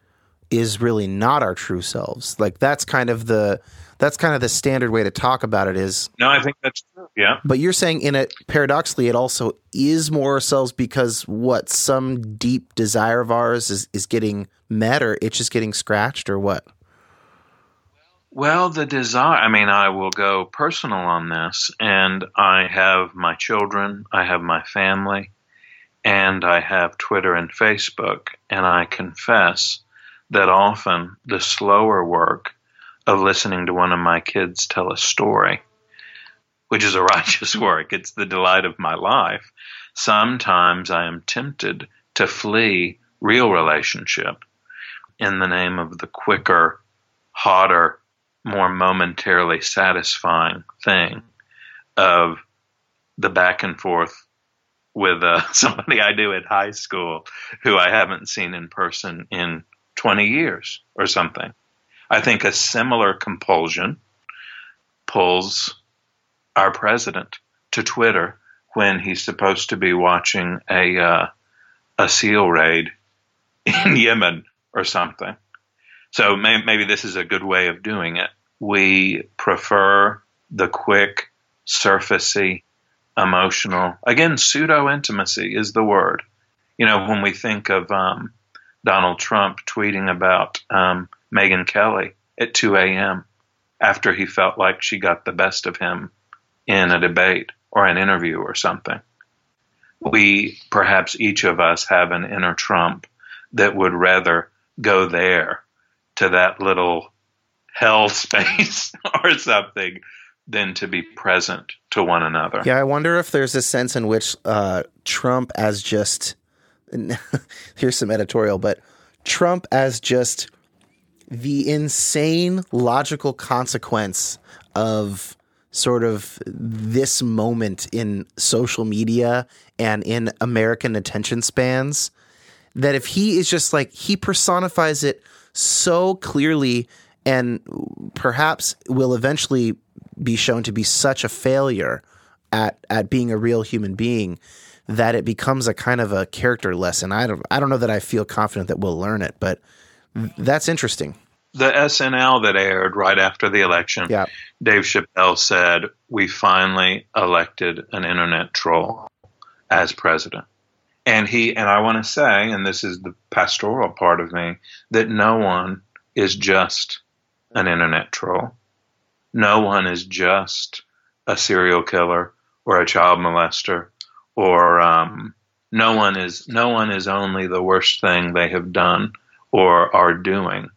is really not our true selves. Like that's kind of the that's kind of the standard way to talk about it is No, I think that's true. Yeah. But you're saying in it paradoxically it also is more ourselves because what some deep desire of ours is is getting met or it's just getting scratched or what? Well, the desire, I mean, I will go personal on this, and I have my children, I have my family, and I have Twitter and Facebook, and I confess that often the slower work of listening to one of my kids tell a story, which is a [LAUGHS] righteous work, it's the delight of my life. Sometimes I am tempted to flee real relationship in the name of the quicker, hotter, more momentarily satisfying thing of the back and forth with uh, [LAUGHS] somebody I knew at high school who I haven't seen in person in 20 years or something. I think a similar compulsion pulls our president to Twitter when he's supposed to be watching a uh, a SEAL raid in [LAUGHS] Yemen or something. So may- maybe this is a good way of doing it. We prefer the quick, surfacey, emotional. Again, pseudo intimacy is the word. You know, when we think of um, Donald Trump tweeting about um, Megyn Kelly at 2 a.m. after he felt like she got the best of him in a debate or an interview or something. We, perhaps each of us, have an inner Trump that would rather go there to that little hell [LAUGHS] space or something than to be present to one another. Yeah, I wonder if there's a sense in which uh, Trump, as just [LAUGHS] here's some editorial, but Trump as just the insane logical consequence of sort of this moment in social media and in American attention spans that if he is just like he personifies it so clearly and perhaps will eventually be shown to be such a failure at at being a real human being that it becomes a kind of a character lesson. I don't I don't know that I feel confident that we'll learn it, but that's interesting. The SNL that aired right after the election, yeah. Dave Chappelle said, "We finally elected an internet troll as president." And he and I want to say, and this is the pastoral part of me, that no one is just an internet troll. No one is just a serial killer or a child molester or um, no one is no one is only the worst thing they have done or are doing.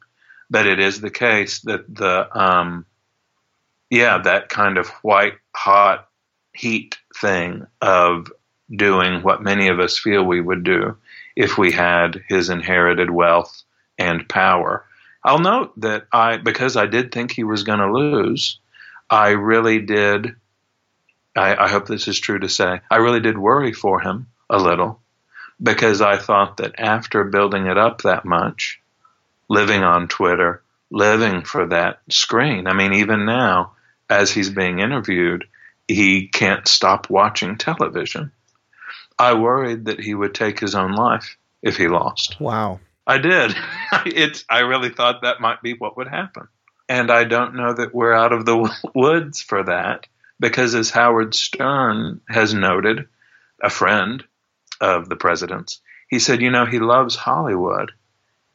But it is the case that the um, yeah that kind of white hot heat thing of doing what many of us feel we would do if we had his inherited wealth and power. I'll note that I, because I did think he was going to lose, I really did. I, I hope this is true to say. I really did worry for him a little because I thought that after building it up that much, living on Twitter, living for that screen, I mean, even now, as he's being interviewed, he can't stop watching television. I worried that he would take his own life if he lost. Wow. I did. [LAUGHS] it's I really thought that might be what would happen. And I don't know that we're out of the [LAUGHS] woods for that because as Howard Stern has noted, a friend of the president's, he said, you know, he loves Hollywood.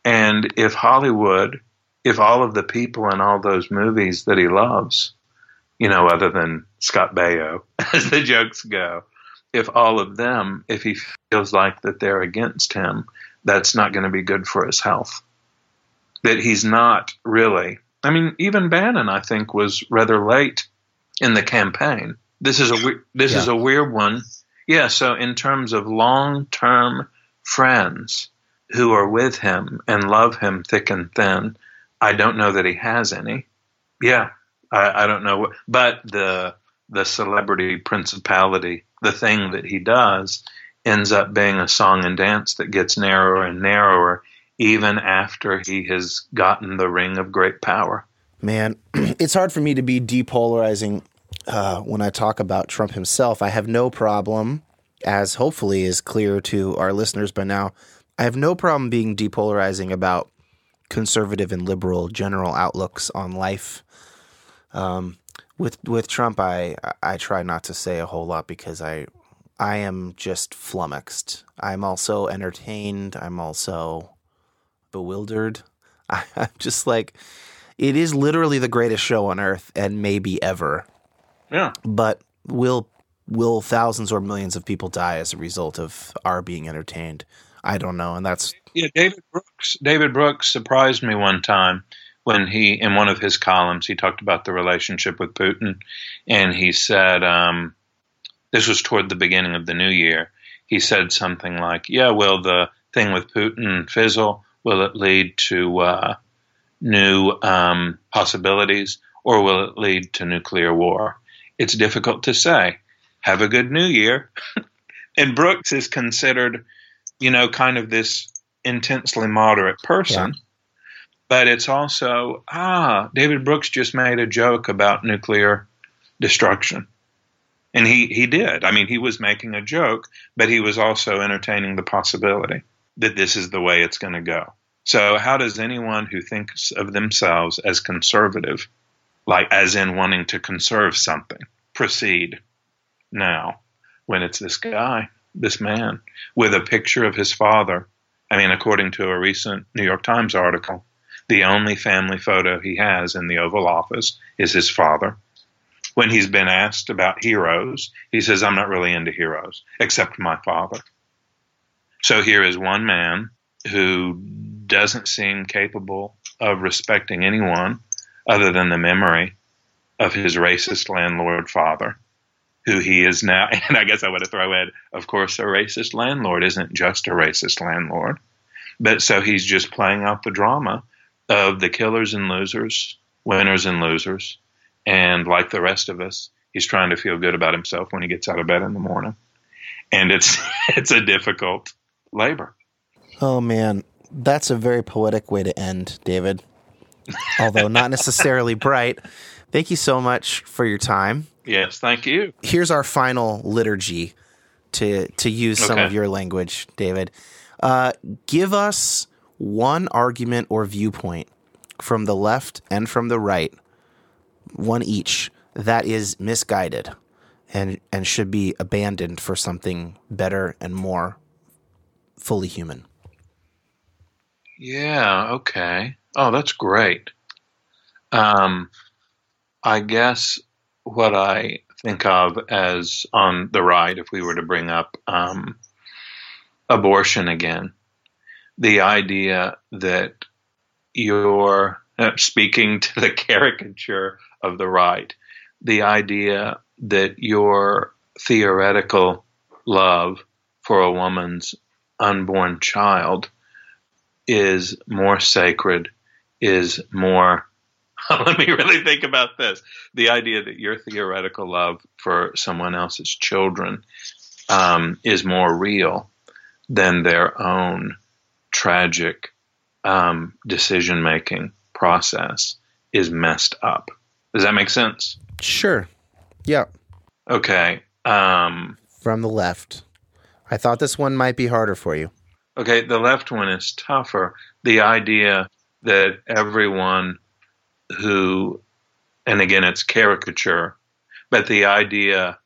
And if Hollywood, if all of the people in all those movies that he loves, you know, other than Scott Baio, [LAUGHS] as the jokes go, if all of them, if he feels like that they're against him, that's not going to be good for his health. That he's not really. I mean, even Bannon, I think, was rather late in the campaign. This is a this yeah. is a weird one. Yeah. So in terms of long term friends who are with him and love him thick and thin, I don't know that he has any. Yeah, I, I don't know. But the the celebrity principality the thing that he does ends up being a song and dance that gets narrower and narrower even after he has gotten the ring of great power. Man, [CLEARS THROAT] it's hard for me to be depolarizing uh, when I talk about Trump himself. I have no problem, as hopefully is clear to our listeners by now, I have no problem being depolarizing about conservative and liberal general outlooks on life. Um, with with Trump, I I try not to say a whole lot because I I am just flummoxed. I'm also entertained. I'm also bewildered. I, [LAUGHS] I'm just like, it is literally the greatest show on earth and maybe ever. Yeah. But will will thousands or millions of people die as a result of our being entertained? I don't know, and that's yeah. David Brooks. David Brooks surprised me one time when he in one of his columns he talked about the relationship with Putin, and he said um, this was toward the beginning of the new year. He said something like, "Yeah, will the thing with Putin fizzle? Will it lead to uh, new um, possibilities, or will it lead to nuclear war? It's difficult to say. Have a good New Year." [LAUGHS] and Brooks is considered, you know, kind of this intensely moderate person. Yeah but it's also ah, David Brooks just made a joke about nuclear destruction. And he, he did. I mean, he was making a joke, but he was also entertaining the possibility that this is the way it's going to go. So, how does anyone who thinks of themselves as conservative, like as in wanting to conserve something, proceed now when it's this guy, this man, with a picture of his father? I mean, according to a recent New York Times article, the only family photo he has in the Oval Office is his father. When he's been asked about heroes, he says, I'm not really into heroes, except my father. So here is one man who doesn't seem capable of respecting anyone other than the memory of his racist landlord father, who he is now. [LAUGHS] And I guess I would throw in, of course, a racist landlord isn't just a racist landlord. But so he's just playing out the drama of the killers and losers, winners and losers. And like the rest of us, he's trying to feel good about himself when he gets out of bed in the morning. And it's [LAUGHS] it's a difficult labor. Oh man, that's a very poetic way to end, David. Although not necessarily bright. Thank you so much for your time. Yes, thank you. Here's our final liturgy to to use some Okay. of your language, David. Uh, give us one argument or viewpoint from the left and from the right, one each, that is misguided and and should be abandoned for something better and more fully human. Yeah, okay. Oh, that's great. Um, I guess what I think of as on the right, if we were to bring up um, abortion again, the idea that you're [LAUGHS] speaking to the [LAUGHS] caricature of the right, the idea that your theoretical love for a woman's unborn child is more sacred, is more. [LAUGHS] Let me really think about this. The idea that your theoretical love for someone else's children um, is more real than their own tragic um, decision making process is messed up. Does that make sense? Sure. Yeah. Okay. Um, From the left. I thought this one might be harder for you. Okay, the left one is tougher. The idea that everyone who, and again, it's caricature, but the idea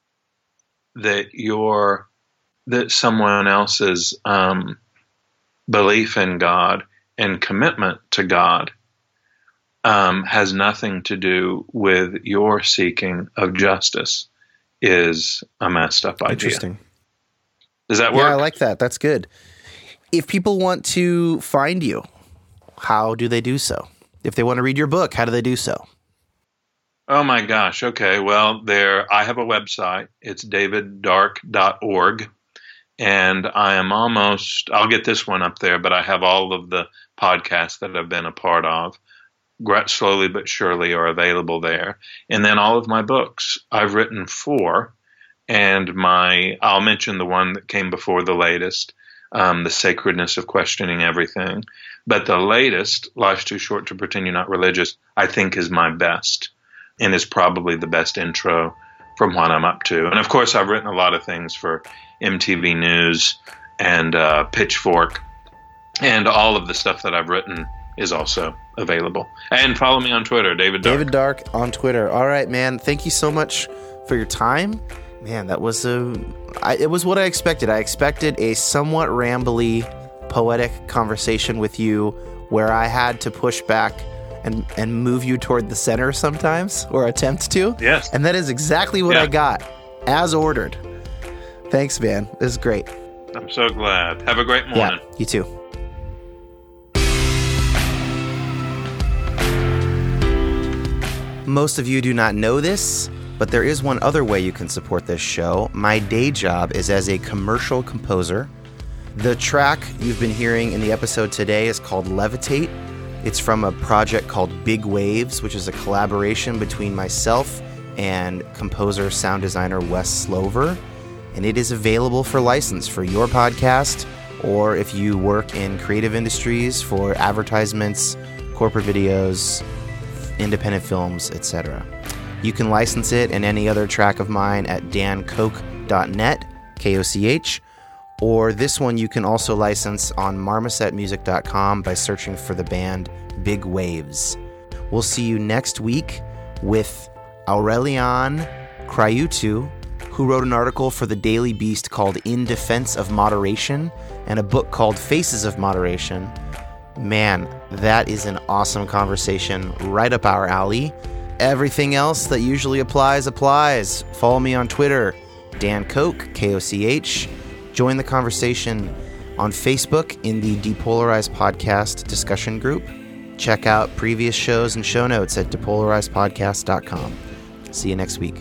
that your that someone else's um, belief in God and commitment to God um, has nothing to do with your seeking of justice is a messed up idea. Interesting. Does that work? Yeah, I like that. That's good. If people want to find you, how do they do so? If they want to read your book, how do they do so? Oh my gosh. Okay. Well, there I have a website. It's daviddark.org and I am almost I'll get this one up there, but I have all of the podcasts that I've been a part of. Slowly but surely are available there. And then all of my books. I've written four and my I'll mention the one that came before the latest, um, the sacredness of questioning everything. But the latest, Life's Too Short to Pretend You're Not Religious, I think is my best and is probably the best intro from what I'm up to. And of course, I've written a lot of things for MTV News and uh, Pitchfork, and all of the stuff that I've written is also available. And follow me on Twitter, David Dark. David Dark on Twitter. All right, man. Thank you so much for your time. Man, that was a. I, it was what I expected. I expected a somewhat rambly, poetic conversation with you, where I had to push back and and move you toward the center sometimes, or attempt to. Yes. And that is exactly what Yeah. I got, as ordered. Thanks, man. This is great. I'm so glad. Have a great morning. Yeah, you too. Most of you do not know this, but there is one other way you can support this show. My day job is as a commercial composer. The track you've been hearing in the episode today is called Levitate. It's from a project called Big Waves, which is a collaboration between myself and composer sound designer Wes Slover. And it is available for license for your podcast or if you work in creative industries for advertisements, corporate videos, independent films, etc. You can license it and any other track of mine at dankoch.net, K O C H, or this one you can also license on marmosetmusic.com by searching for the band Big Waves. We'll see you next week with Aurelian Craiutu, who wrote an article for the Daily Beast called In Defense of Moderation and a book called Faces of Moderation. Man, that is an awesome conversation right up our alley. Everything else that usually applies, applies. Follow me on Twitter, Dan Koch, K O C H. Join the conversation on Facebook in the Depolarized Podcast discussion group. Check out previous shows and show notes at depolarizedpodcast.com. See you next week.